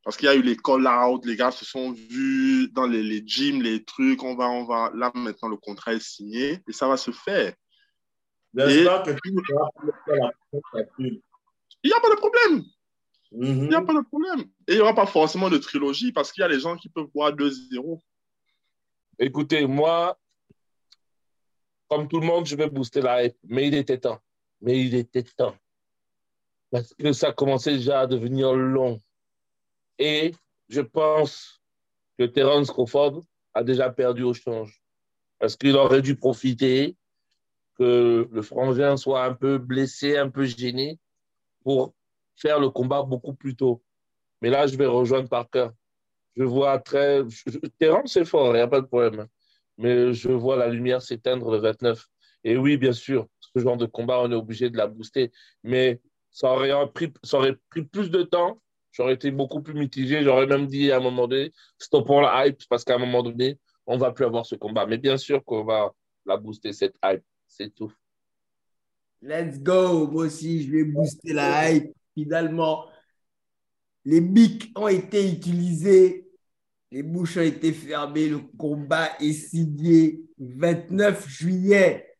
Parce qu'il y a eu les call-out, les gars se sont vus dans les, les, gyms, les trucs, on va, on va, là maintenant le contrat est signé et ça va se faire. Et... Que tu il n'y a pas de problème. Mm -hmm. Il n'y a pas de problème. Et il n'y aura pas forcément de trilogie parce qu'il y a les gens qui peuvent voir 2-0. Écoutez, moi, comme tout le monde, je vais booster la hype, mais il était temps. Mais il était temps. Parce que ça commençait déjà à devenir long. Et je pense que Terence Crawford a déjà perdu au change. Parce qu'il aurait dû profiter que le frangin soit un peu blessé, un peu gêné pour faire le combat beaucoup plus tôt. Mais là, je vais rejoindre Parker. Je vois très. Terence est fort, il n'y a pas de problème. Mais je vois la lumière s'éteindre le 29. Et oui, bien sûr, ce genre de combat, on est obligé de la booster. Mais ça aurait pris, ça aurait pris plus de temps J'aurais été beaucoup plus mitigé. J'aurais même dit à un moment donné, stoppons la hype parce qu'à un moment donné, on ne va plus avoir ce combat. Mais bien sûr qu'on va la booster, cette hype. C'est tout. Let's go. Moi aussi, je vais booster la hype. Finalement, les bics ont été utilisés. Les bouches ont été fermées. Le combat est signé 29 juillet.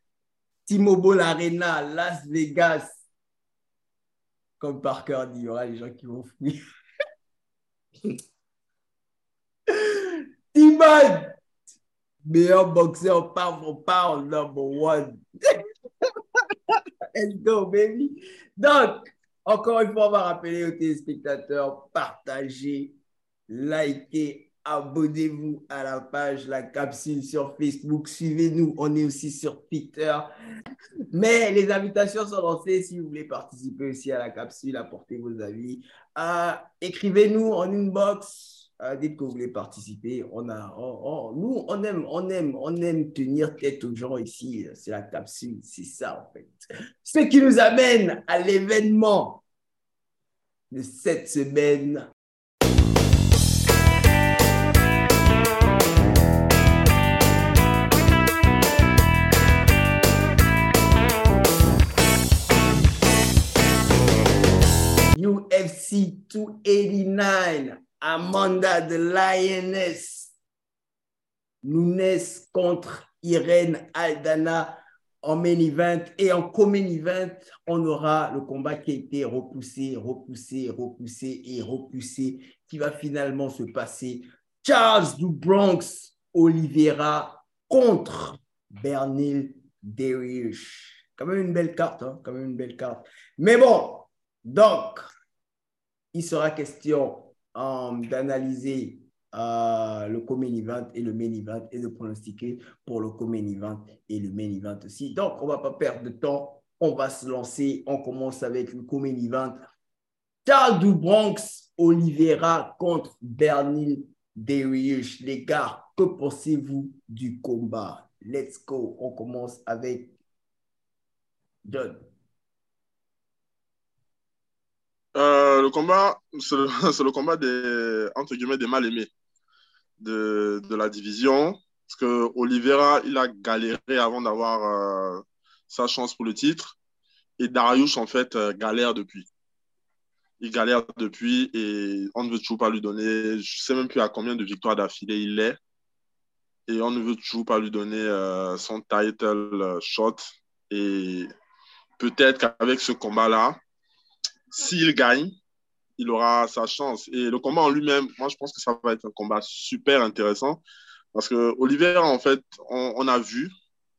T-Mobile Arena, Las Vegas comme Parker dit, il y aura les gens qui vont fuir. Timon, meilleur boxeur pound for pound, number one. Let's go, baby. Donc, encore une fois, on va rappeler aux téléspectateurs, partagez, likez, abonnez-vous à la page La Capsule sur Facebook. Suivez-nous. On est aussi sur Twitter. Mais les invitations sont lancées. Si vous voulez participer aussi à la capsule, apportez vos avis. Euh, Écrivez-nous en inbox. Euh, dites que vous voulez participer. On a, nous, on aime, on aime, on aime tenir tête aux gens ici. C'est la capsule, c'est ça en fait. Ce qui nous amène à l'événement de cette semaine UFC 289, Amanda de Lioness, Nunes contre Irene Aldana en main event et en co-main event, on aura le combat qui a été repoussé, repoussé, repoussé et repoussé, qui va finalement se passer. Charles du Bronx Oliveira contre Bernil Darius. Quand même une belle carte, hein? quand même une belle carte. Mais bon, donc, il sera question um, d'analyser euh, le co event et le main event et de pronostiquer pour le co event et le main event aussi. Donc, on ne va pas perdre de temps. On va se lancer. On commence avec le co event. Charles du Bronx, Oliveira contre Bernie Darius. Les gars, que pensez-vous du combat? Let's go. On commence avec John. Euh, le combat, (laughs) c'est le, combat des, entre guillemets, des mal-aimés de, de, la division. Parce que Oliveira, il a galéré avant d'avoir euh, sa chance pour le titre. Et Darius, en fait, euh, galère depuis. Il galère depuis et on ne veut toujours pas lui donner. Je ne sais même plus à combien de victoires d'affilée il est. Et on ne veut toujours pas lui donner son title shot. Et peut-être qu'avec ce combat-là, s'il gagne, il aura sa chance. Et le combat en lui-même, moi, je pense que ça va être un combat super intéressant parce que Oliver, en fait, on, a vu,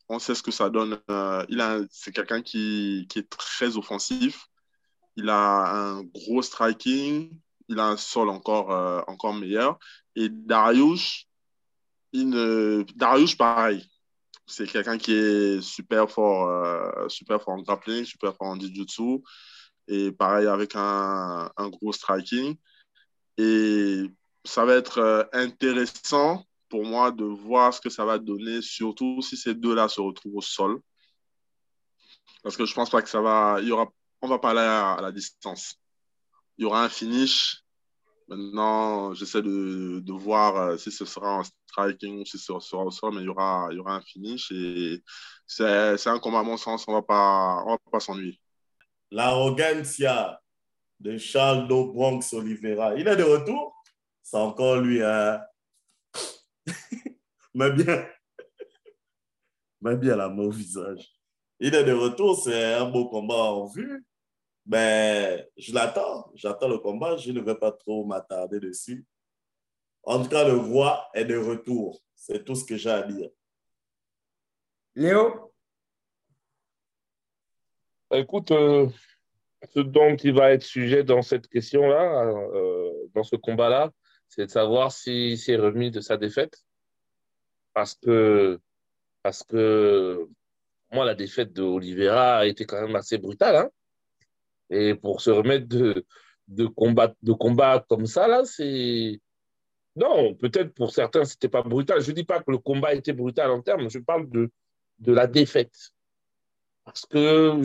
on sait ce que ça donne. Euh, c'est quelqu'un qui, qui, est très offensif. Il a un gros striking. Il a un sol encore, euh, encore meilleur. Et Darius, il ne... Darius, pareil. C'est quelqu'un qui est super fort, euh, super fort en grappling, super fort en jiu-jitsu et pareil avec un, gros striking. Et ça va être euh, intéressant pour moi de voir ce que ça va donner, surtout si ces deux-là se retrouvent au sol. Parce que je pense pas que ça va. Il y aura, on va pas aller à, la distance. Il y aura un finish. Maintenant, j'essaie de, de, voir euh, si ce sera un striking ou si ce sera au sol, mais il y aura, il y aura un finish. Et c'est un combat, à mon sens, on on va pas s'ennuyer l'arrogancia de Charles Do Bronx Oliveira. Il est de retour. C'est encore lui. Hein? (laughs) mais bien. (laughs) mais bien la main au visage. Il est de retour. C'est un beau combat en vue. Mais je l'attends. J'attends le combat. Je ne vais pas trop m'attarder dessus. En tout cas, le roi est de retour. C'est tout ce que j'ai à dire. Léo? Bah, écoute, euh, ce dont il va être sujet dans cette question-là, euh, dans ce combat-là, c'est de savoir s'il s'est remis de sa défaite. Parce que, parce que moi, la défaite de Oliveira a été quand même assez brutale. Hein. Et pour se remettre de, de, combat, de combat comme ça, là, c'est. Non, peut-être pour certains, c'était pas brutal. Je ne dis pas que le combat était brutal en termes, je parle de, de la défaite. Parce que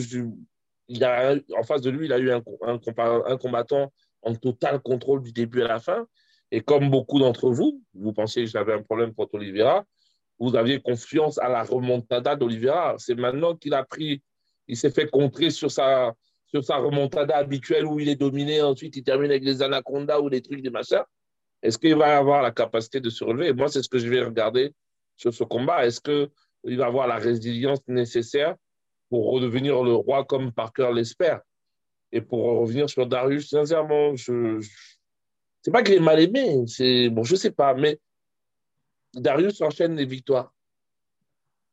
il a, en face de lui, il a eu un, combattant en total contrôle du début à la fin. Et comme beaucoup d'entre vous, vous pensiez que j'avais un problème contre Oliveira, vous aviez confiance à la remontada d'Oliveira. C'est maintenant qu'il a pris, il s'est fait contrer sur sa, sur sa remontada habituelle où il est dominé, ensuite il termine avec les anacondas ou des trucs, des machins. Est-ce qu'il va avoir la capacité de se relever? Moi, c'est ce que je vais regarder sur ce combat. Est-ce qu'il va avoir la résilience nécessaire pour redevenir le roi comme Parker l'espère. Et pour revenir sur Darius, sincèrement, je, je c'est pas qu'il est mal aimé, c'est bon, je sais pas, mais Darius enchaîne les victoires.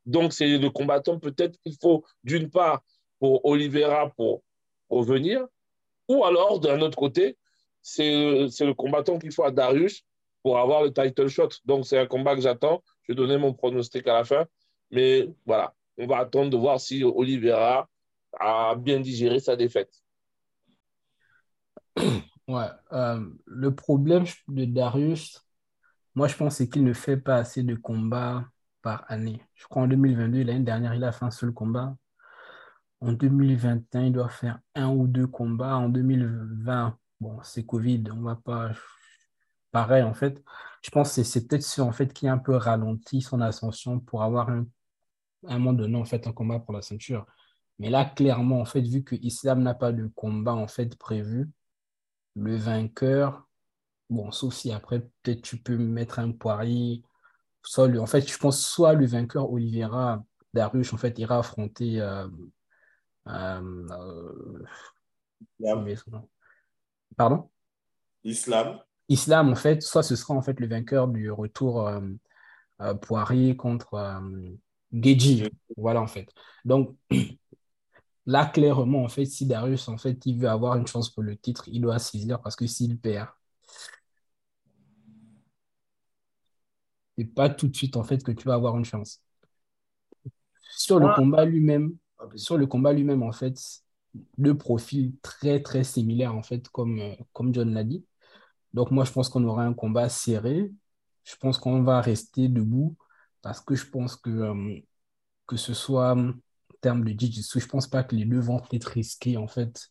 Donc c'est le combattant peut-être qu'il faut d'une part pour Oliveira pour revenir, ou alors d'un autre côté, c'est le combattant qu'il faut à Darius pour avoir le title shot. Donc c'est un combat que j'attends. Je vais donner mon pronostic à la fin, mais voilà, on va attendre de voir si Oliveira a bien digéré sa défaite. (clears throat) Ouais, euh, le problème de Darius, moi je pense, c'est qu'il ne fait pas assez de combats par année. Je crois en 2022, l'année dernière, il a fait un seul combat. En 2021, il doit faire un ou deux combats. En 2020, bon, c'est Covid, on va pas. Pareil, en fait, je pense que c'est peut-être ce en fait, qui a un peu ralenti son ascension pour avoir un à un moment donné, en fait, un combat pour la ceinture. Mais là, clairement, en fait, vu que Islam n'a pas de combat, en fait, prévu, le vainqueur, bon, sauf si après, peut-être tu peux mettre un poirier. Soit en fait, je pense soit le vainqueur Oliveira Darush, en fait, ira affronter. Euh, euh, Pardon? Islam. Islam, en fait, soit ce sera en fait le vainqueur du retour euh, Poirier contre Geji, voilà en fait. Donc (clears throat) là, clairement, en fait, si Darius, en fait, il veut avoir une chance pour le titre, il doit saisir parce que s'il perd, c'est pas tout de suite en fait que tu vas avoir une chance. Sur le Ah. combat lui-même, sur le combat lui-même, en fait, le profil très très similaire en fait, comme, euh, comme John l'a dit. Donc moi, je pense qu'on aura un combat serré. Je pense qu'on va rester debout parce que je pense que, euh, que ce soit euh, en termes de jiu-jitsu, je pense pas que les deux vont être risqués en fait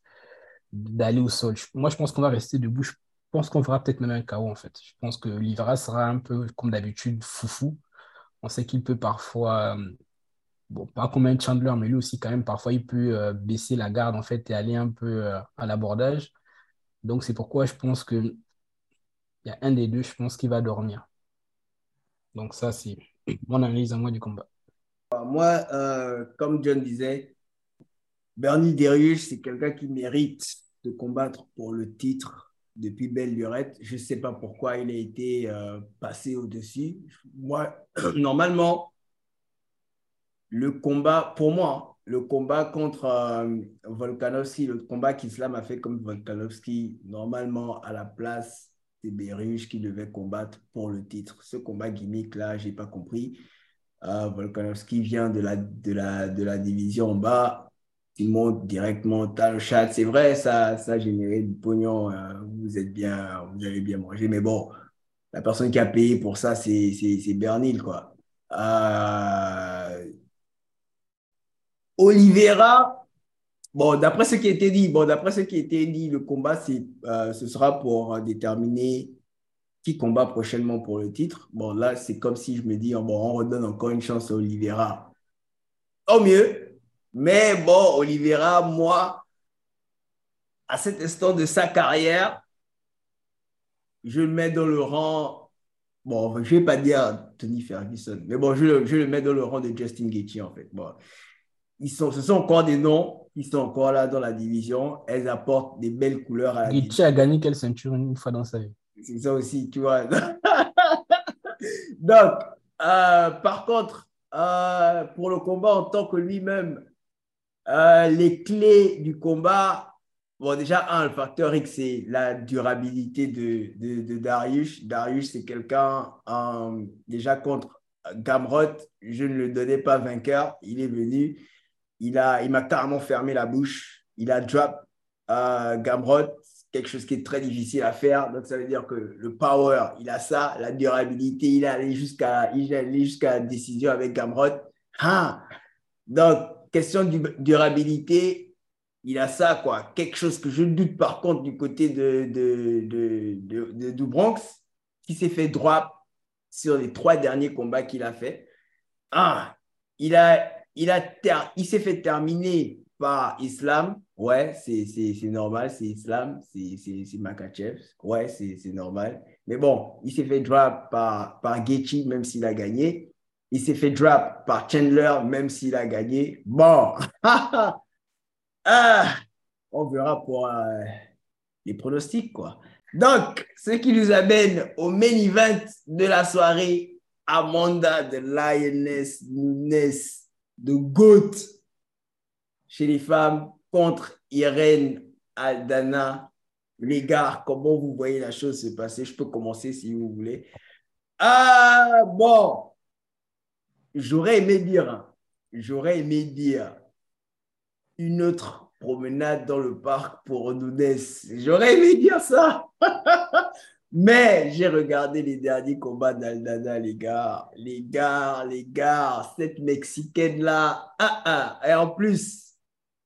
d'aller au sol. Moi, je pense qu'on va rester debout. Je pense qu'on fera peut-être même un KO en fait. Je pense que Livra sera un peu comme d'habitude foufou. On sait qu'il peut parfois, euh, bon, pas comme un Chandler, mais lui aussi quand même, parfois il peut baisser la garde en fait et aller un peu à l'abordage. Donc c'est pourquoi je pense que il y a un des deux, je pense, qui va dormir. Donc ça, c'est mon analyse à moi du combat. Moi, euh, comme John disait, Bernie Darius, c'est quelqu'un qui mérite de combattre pour le titre depuis belle lurette. Je ne sais pas pourquoi il a été euh, passé au-dessus. Moi, (clears throat) normalement, le combat, pour moi, hein, le combat contre euh, Volkanovski, le combat qu'Islam a fait comme Volkanovski, normalement, à la place, c'est Berruche qui devait combattre pour le titre. Ce combat gimmick là, j'ai pas compris. Euh, Volkanovski vient de la, de, la, de la division en bas. Il monte directement dans le chat. C'est vrai, ça, ça a généré du pognon. euh, vous êtes bien, vous avez bien mangé. Mais bon, la personne qui a payé pour ça, c'est c'est- Bernil, quoi. Euh, Oliveira, bon, d'après ce qui a été dit, bon, d'après ce qui a été dit, le combat, euh, ce sera pour euh, déterminer qui combat prochainement pour le titre. Bon, là, c'est comme si je me dis, oh, bon, on redonne encore une chance à Oliveira. Au mieux. Mais bon, Oliveira, moi, à cet instant de sa carrière, je le mets dans le rang. Bon, je ne vais pas dire Tony Ferguson, mais bon, je, je le mets dans le rang de Justin Gaethje, en fait. Bon, ils sont, ce sont encore des noms qui sont encore là dans la division. Elles apportent des belles couleurs à la. Gaethje a gagné quelle ceinture une fois dans sa vie? C'est ça aussi, tu vois. (laughs) Donc, euh, par contre, euh, pour le combat en tant que lui-même, euh, les clés du combat, bon, déjà, un, le facteur X, c'est la durabilité de, de, de Darius. Darius, c'est quelqu'un, déjà contre Gamrot, je ne le donnais pas vainqueur. Il est venu, il a, il m'a carrément fermé la bouche. Il a drop euh, Gamrot, quelque chose qui est très difficile à faire. Donc, ça veut dire que le power, il a ça, la durabilité, il est allé jusqu'à il est allé jusqu'à la décision avec Gamrot. Ah! Donc, question de durabilité, il a ça, quoi. Quelque chose que je doute par contre du côté de, de, de, de, du Bronx, qui s'est fait drop sur les trois derniers combats qu'il a fait. Ah, il a, il s'est fait terminer par Islam. Ouais, c'est normal, c'est Islam, c'est Makachev. Ouais, c'est normal. Mais bon, il s'est fait drop par, par même s'il a gagné. Il s'est fait drop par Chandler, même s'il a gagné. Bon, (laughs) ah, on verra pour euh, les pronostics, quoi. Donc, ce qui nous amène au main event de la soirée, Amanda de Lioness de GOAT chez les femmes contre Irène Aldana. Les gars, comment vous voyez la chose se passer? Je peux commencer si vous voulez. Ah, bon, j'aurais aimé dire, hein, j'aurais aimé dire une autre promenade dans le parc pour Nunes. J'aurais aimé dire ça. (laughs) Mais j'ai regardé les derniers combats d'Aldana, les gars. Les gars, les gars, cette Mexicaine-là. Ah, ah. Et en plus,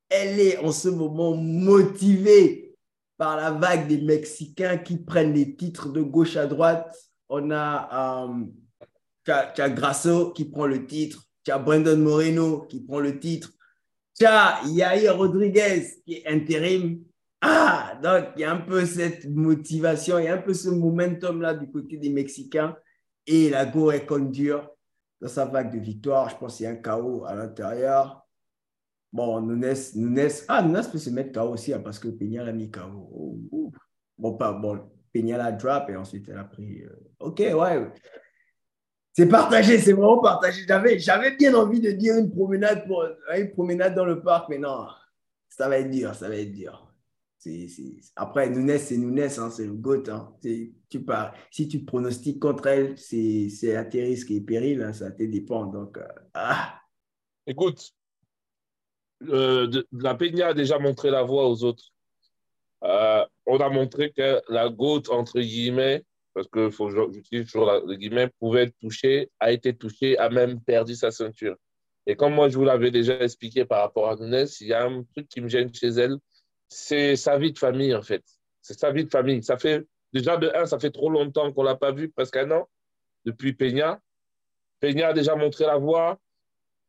elle est en ce moment motivée par la vague des Mexicains qui prennent les titres de gauche à droite. On a, as Grasso qui prend le titre. Tu as Brandon Moreno qui prend le titre. Tu as Yair Rodriguez qui est intérim. Ah, donc il y a un peu cette motivation, il y a un peu ce momentum-là du côté des Mexicains. Et la Go est condure dans sa vague de victoire. Je pense qu'il y a un chaos à l'intérieur. Bon, Nunes, Nunes, ah, Nunes peut se mettre KO aussi hein, parce que Peña l'a mis KO. Oh, oh. Bon, pas, bon, Peña l'a drop et ensuite elle a pris. euh, Ok, ouais. C'est partagé, c'est vraiment partagé. J'avais, j'avais bien envie de dire une promenade, pour, une promenade dans le parc, mais non, ça va être dur, ça va être dur. Après, Nunes, c'est Nunes, hein, c'est le GOAT. Hein. Si tu pronostiques contre elle, c'est à tes risques et périls, hein, ça te dépend. Euh, ah. Écoute, la Peña a déjà montré la voie aux autres. Euh, on a montré que la GOAT, entre guillemets, parce que j'utilise toujours les guillemets, pouvait être touchée, a été touchée, a même perdu sa ceinture. Et comme moi, je vous l'avais déjà expliqué par rapport à Nunes, il y a un truc qui me gêne chez elle, c'est sa vie de famille, en fait. C'est sa vie de famille. Ça fait, déjà, de un, ça fait trop longtemps qu'on ne l'a pas vu, presque un an, depuis Peña. Peña a déjà montré la voie.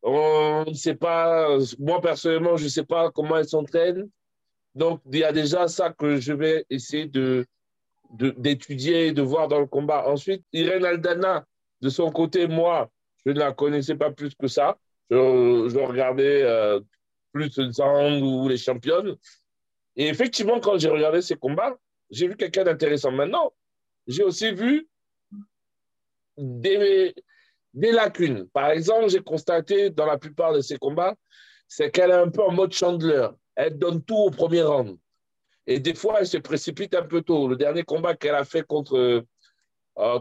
On ne sait pas, moi personnellement, je ne sais pas comment elle s'entraîne. Donc, il y a déjà ça que je vais essayer de, d'étudier et de voir dans le combat. Ensuite, Irène Aldana, de son côté, moi, je ne la connaissais pas plus que ça. Je, regardais euh, plus le Sound ou les championnes. Et effectivement, quand j'ai regardé ces combats, j'ai vu quelqu'un d'intéressant. Maintenant, j'ai aussi vu des, des lacunes. Par exemple, j'ai constaté dans la plupart de ces combats, c'est qu'elle est un peu en mode Chandler. Elle donne tout au premier round. Et des fois, elle se précipite un peu tôt. Le dernier combat qu'elle a fait contre. Euh,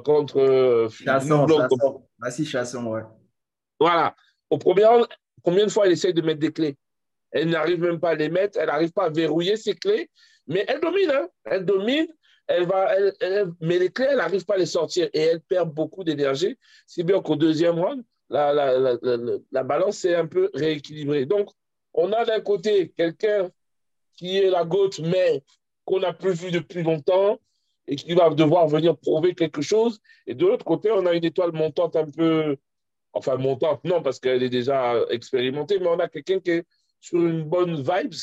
contre euh, Chasson, Chasson. Chasson, ouais. Voilà. Au premier round, combien de fois elle essaye de mettre des clés? Elle n'arrive même pas à les mettre, elle n'arrive pas à verrouiller ses clés, mais elle domine, hein. elle domine, elle va, mais les clés, elle n'arrive pas à les sortir et elle perd beaucoup d'énergie, si bien qu'au deuxième round, la, la, la, balance s'est un peu rééquilibrée. Donc, on a d'un côté quelqu'un qui est la goutte, mais qu'on n'a plus vu depuis longtemps et qui va devoir venir prouver quelque chose. Et de l'autre côté, on a une étoile montante un peu, enfin montante, non, parce qu'elle est déjà expérimentée, mais on a quelqu'un qui est sur une bonne vibes,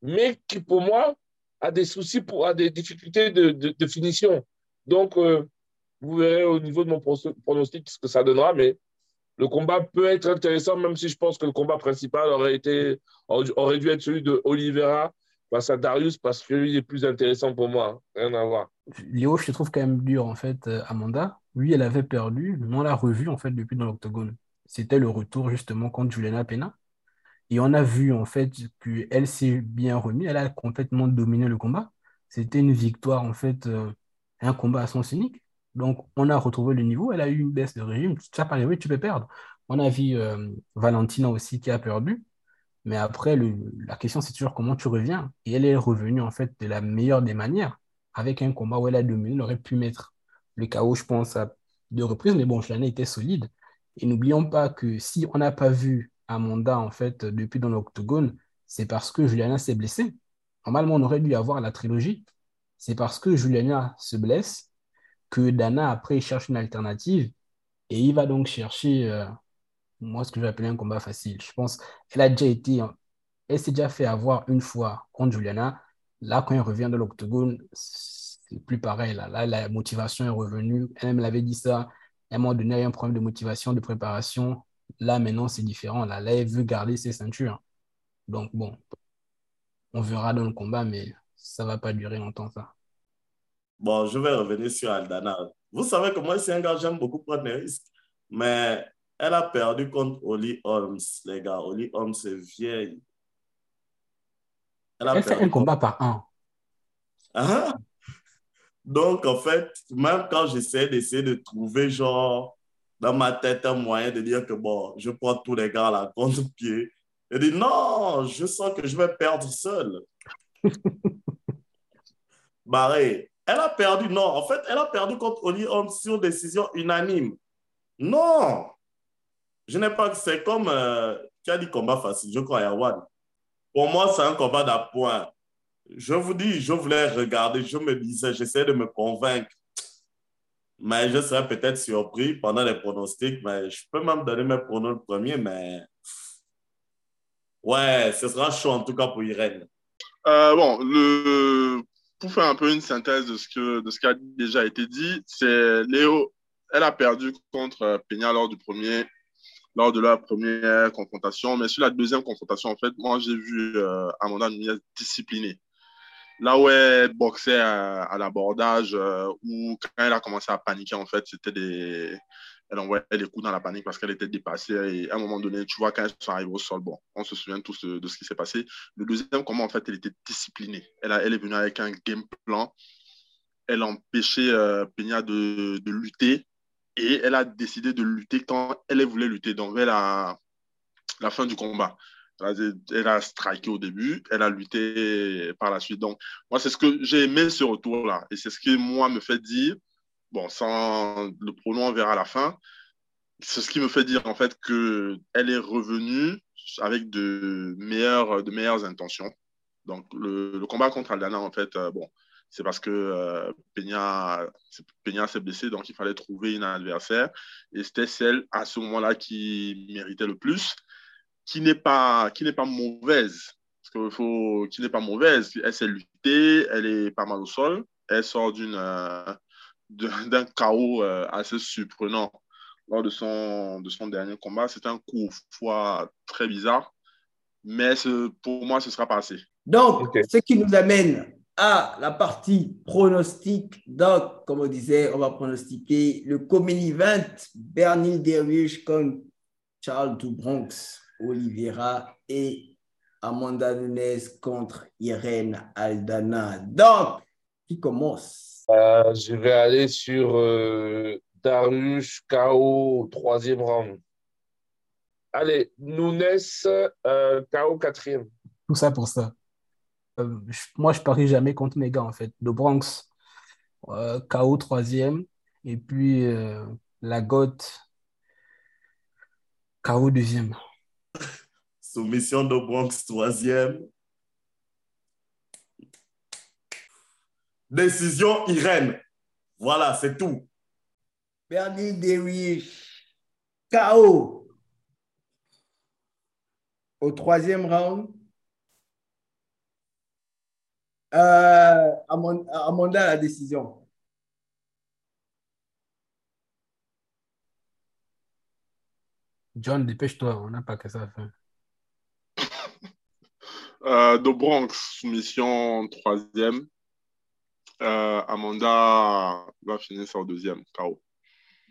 mais qui pour moi a des soucis, pour, a des difficultés de, de, finition. Donc, euh, vous verrez au niveau de mon pronostic ce que ça donnera, mais le combat peut être intéressant, même si je pense que le combat principal aurait, été, aurait dû être celui de Oliveira face à Darius, parce qu'il est plus intéressant pour moi. Rien à voir. Léo, je te trouve quand même dur, en fait, euh, Amanda. Oui, elle avait perdu, mais on l'a revu, en fait, depuis dans l'octogone. C'était le retour, justement, contre Juliana Pena. Et on a vu en fait qu'elle s'est bien remise, elle a complètement dominé le combat. C'était une victoire en fait, euh, un combat à sens unique. Donc on a retrouvé le niveau, elle a eu une baisse de régime, ça arrivé, tu peux perdre. On a vu euh, Valentina aussi qui a perdu, mais après la question c'est toujours comment tu reviens. Et elle est revenue en fait de la meilleure des manières, avec un combat où elle a dominé, elle aurait pu mettre le chaos, je pense, à deux reprises, mais bon, l'année était solide. Et n'oublions pas que si on n'a pas vu Amanda, en fait, depuis dans l'octogone, c'est parce que Juliana s'est blessée. Normalement, on aurait dû avoir la trilogie. C'est parce que Juliana se blesse que Dana, après, cherche une alternative et il va donc chercher, euh, moi, ce que je un combat facile. Je pense qu'elle a déjà été, elle s'est déjà fait avoir une fois contre Juliana. Là, quand elle revient de l'octogone, c'est plus pareil. Là. là, la motivation est revenue. Elle me l'avait dit ça. Elle m'a donné un problème de motivation, de préparation. Là, maintenant, c'est différent. Là, là, elle veut garder ses ceintures. Donc, bon, on verra dans le combat, mais ça ne va pas durer longtemps, ça. Bon, je vais revenir sur Aldana. Vous savez que moi, c'est un gars, j'aime beaucoup prendre des risques. Mais elle a perdu contre Oli Holmes, les gars. Oli Holmes est vieille. Elle, a fait un combat par an. Ah. Donc, en fait, même quand j'essaie d'essayer de trouver, genre, dans ma tête un moyen de dire que bon, je prends tous les gars à la contre-pied. (laughs) Et dit non, je sens que je vais perdre seul. (laughs) Barré. Elle a perdu, non. En fait, elle a perdu contre Oli Holmes sur décision unanime. Non. Je n'ai pas. C'est comme. Euh, qui a dit combat facile Je crois, Yawan. Pour moi, c'est un combat d'appoint. Je vous dis, je voulais regarder, je me disais, j'essaie de me convaincre mais je serais peut-être surpris pendant les pronostics, mais je peux même donner mes pronostics premier, mais ouais, ce sera chaud en tout cas pour Irène. Euh, bon, le... pour faire un peu une synthèse de ce, que, de ce qui a déjà été dit, c'est Léo, elle a perdu contre Peña lors du premier, lors de la première confrontation, mais sur la deuxième confrontation, en fait, moi j'ai vu euh, Amanda Nunez disciplinée là où elle boxait à, l'abordage, euh, ou quand elle a commencé à paniquer, en fait, c'était des. elle envoyait les coups dans la panique parce qu'elle était dépassée. Et à un moment donné, tu vois, quand elles sont arrivées au sol, bon, on se souvient tous de, ce qui s'est passé. Le deuxième comment en fait, elle était disciplinée. Elle, elle est venue avec un game plan. Elle a empêché euh, Peña de, de, lutter et elle a décidé de lutter quand elle voulait lutter. Donc, vers la, la fin du combat. Elle a striké au début, elle a lutté par la suite. Donc, moi, c'est ce que j'ai aimé ce retour-là. Et c'est ce qui, moi, me fait dire, bon, sans le pronom, on verra à la fin, c'est ce qui me fait dire, en fait, qu'elle est revenue avec de meilleures, de meilleures intentions. Donc, le, combat contre Aldana, en fait, euh, bon, c'est parce que euh, Peña, Peña s'est blessé, donc il fallait trouver une adversaire. Et c'était celle, à ce moment-là, qui méritait le plus qui n'est pas, qui n'est pas mauvaise. Parce qu'il faut, qui n'est pas mauvaise. Elle s'est luttée, elle est pas mal au sol. Elle sort d'une, euh, (laughs) d'un chaos euh, assez surprenant lors de son, de son dernier combat. C'est un coup foi très bizarre. Mais pour moi, ce sera pas assez. Donc, ce qui nous amène à la partie pronostic. Donc, comme on disait, on va pronostiquer le Comedy Event, Bernie Derwish contre Charles Dubronx. Oliveira et Amanda Nunes contre Irene Aldana. Donc, qui commence? Euh, Je vais aller sur euh, Darius KO troisième round. Allez, Nunes euh, KO quatrième. Tout ça pour ça. Euh, moi, je parie jamais contre mes gars, en fait. Le Bronx, KO troisième. Et puis, la Goth, KO deuxième. Soumission de Bronx, troisième. Décision Irène. Voilà, c'est tout. Bernie Derwish, KO. Au troisième round. Euh, Amanda, la décision. John, dépêche-toi, on n'a pas que ça à faire. (laughs) Euh, de Bronx, soumission troisième. Euh, Amanda va finir sur deuxième, KO.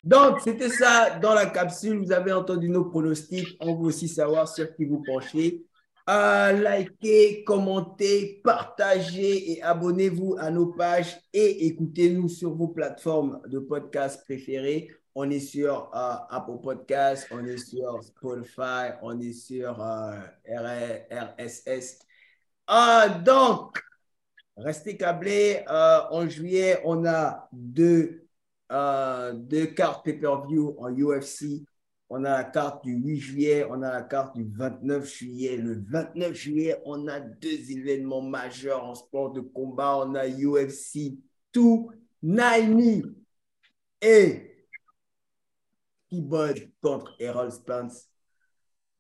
Donc, c'était ça dans la capsule. Vous avez entendu nos pronostics. On veut aussi savoir sur qui vous penchez. Euh, likez, commentez, partagez et abonnez-vous à nos pages et écoutez-nous sur vos plateformes de podcast préférées. On est sur euh, Apple Podcast, on est sur Spotify, on est sur euh, RSS. Ah, donc, restez câblés. Euh, en juillet, on a deux, deux cartes pay-per-view en UFC. On a la carte du 8 juillet, on a la carte du 29 juillet. Le 29 juillet, on a deux événements majeurs en sport de combat. On a UFC 290 et Keyboard contre Errol Spence.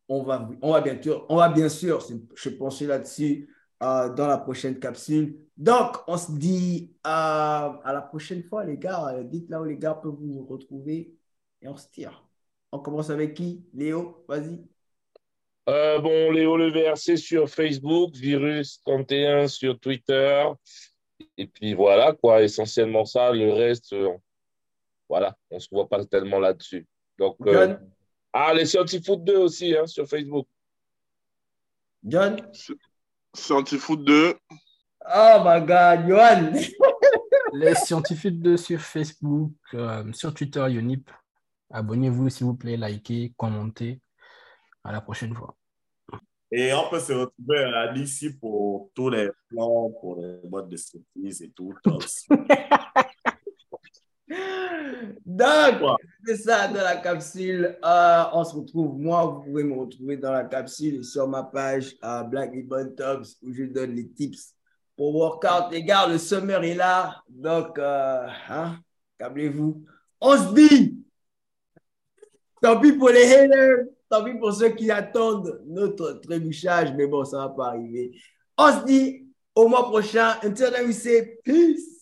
On va, on va, bien, sûr, on va bien sûr se pencher là-dessus euh, dans la prochaine capsule. Donc, on se dit euh, à la prochaine fois, les gars. Dites là où les gars peuvent vous retrouver et on se tire. On commence avec qui? Léo, vas-y. Euh, bon, Léo Le VRC sur Facebook, Virus31 sur Twitter. Et puis voilà, quoi, essentiellement ça. Le reste, voilà, on ne se voit pas tellement là-dessus. Donc, euh, ah, les Scientifoot 2 aussi hein, sur Facebook. John? Scientifoot 2. Oh my God, Johan (laughs) Les Scientifoot 2 sur Facebook, euh, sur Twitter, Unip. Abonnez-vous, s'il vous plaît, likez, commentez. À la prochaine fois. Et on peut se retrouver à ici pour tous les plans, pour les boîtes de surprise et tout. (laughs) Donc, c'est ça dans la capsule. Euh, on se retrouve, moi, vous pouvez me retrouver dans la capsule sur ma page euh, Black Ribbon Tops où je donne les tips pour workout. Les gars, le summer est là. Donc, euh, hein, câblez-vous. On se dit, tant pis pour les haters, tant pis pour ceux qui attendent notre trébuchage, mais bon, ça va pas arriver. On se dit au mois prochain. Until then, we say peace.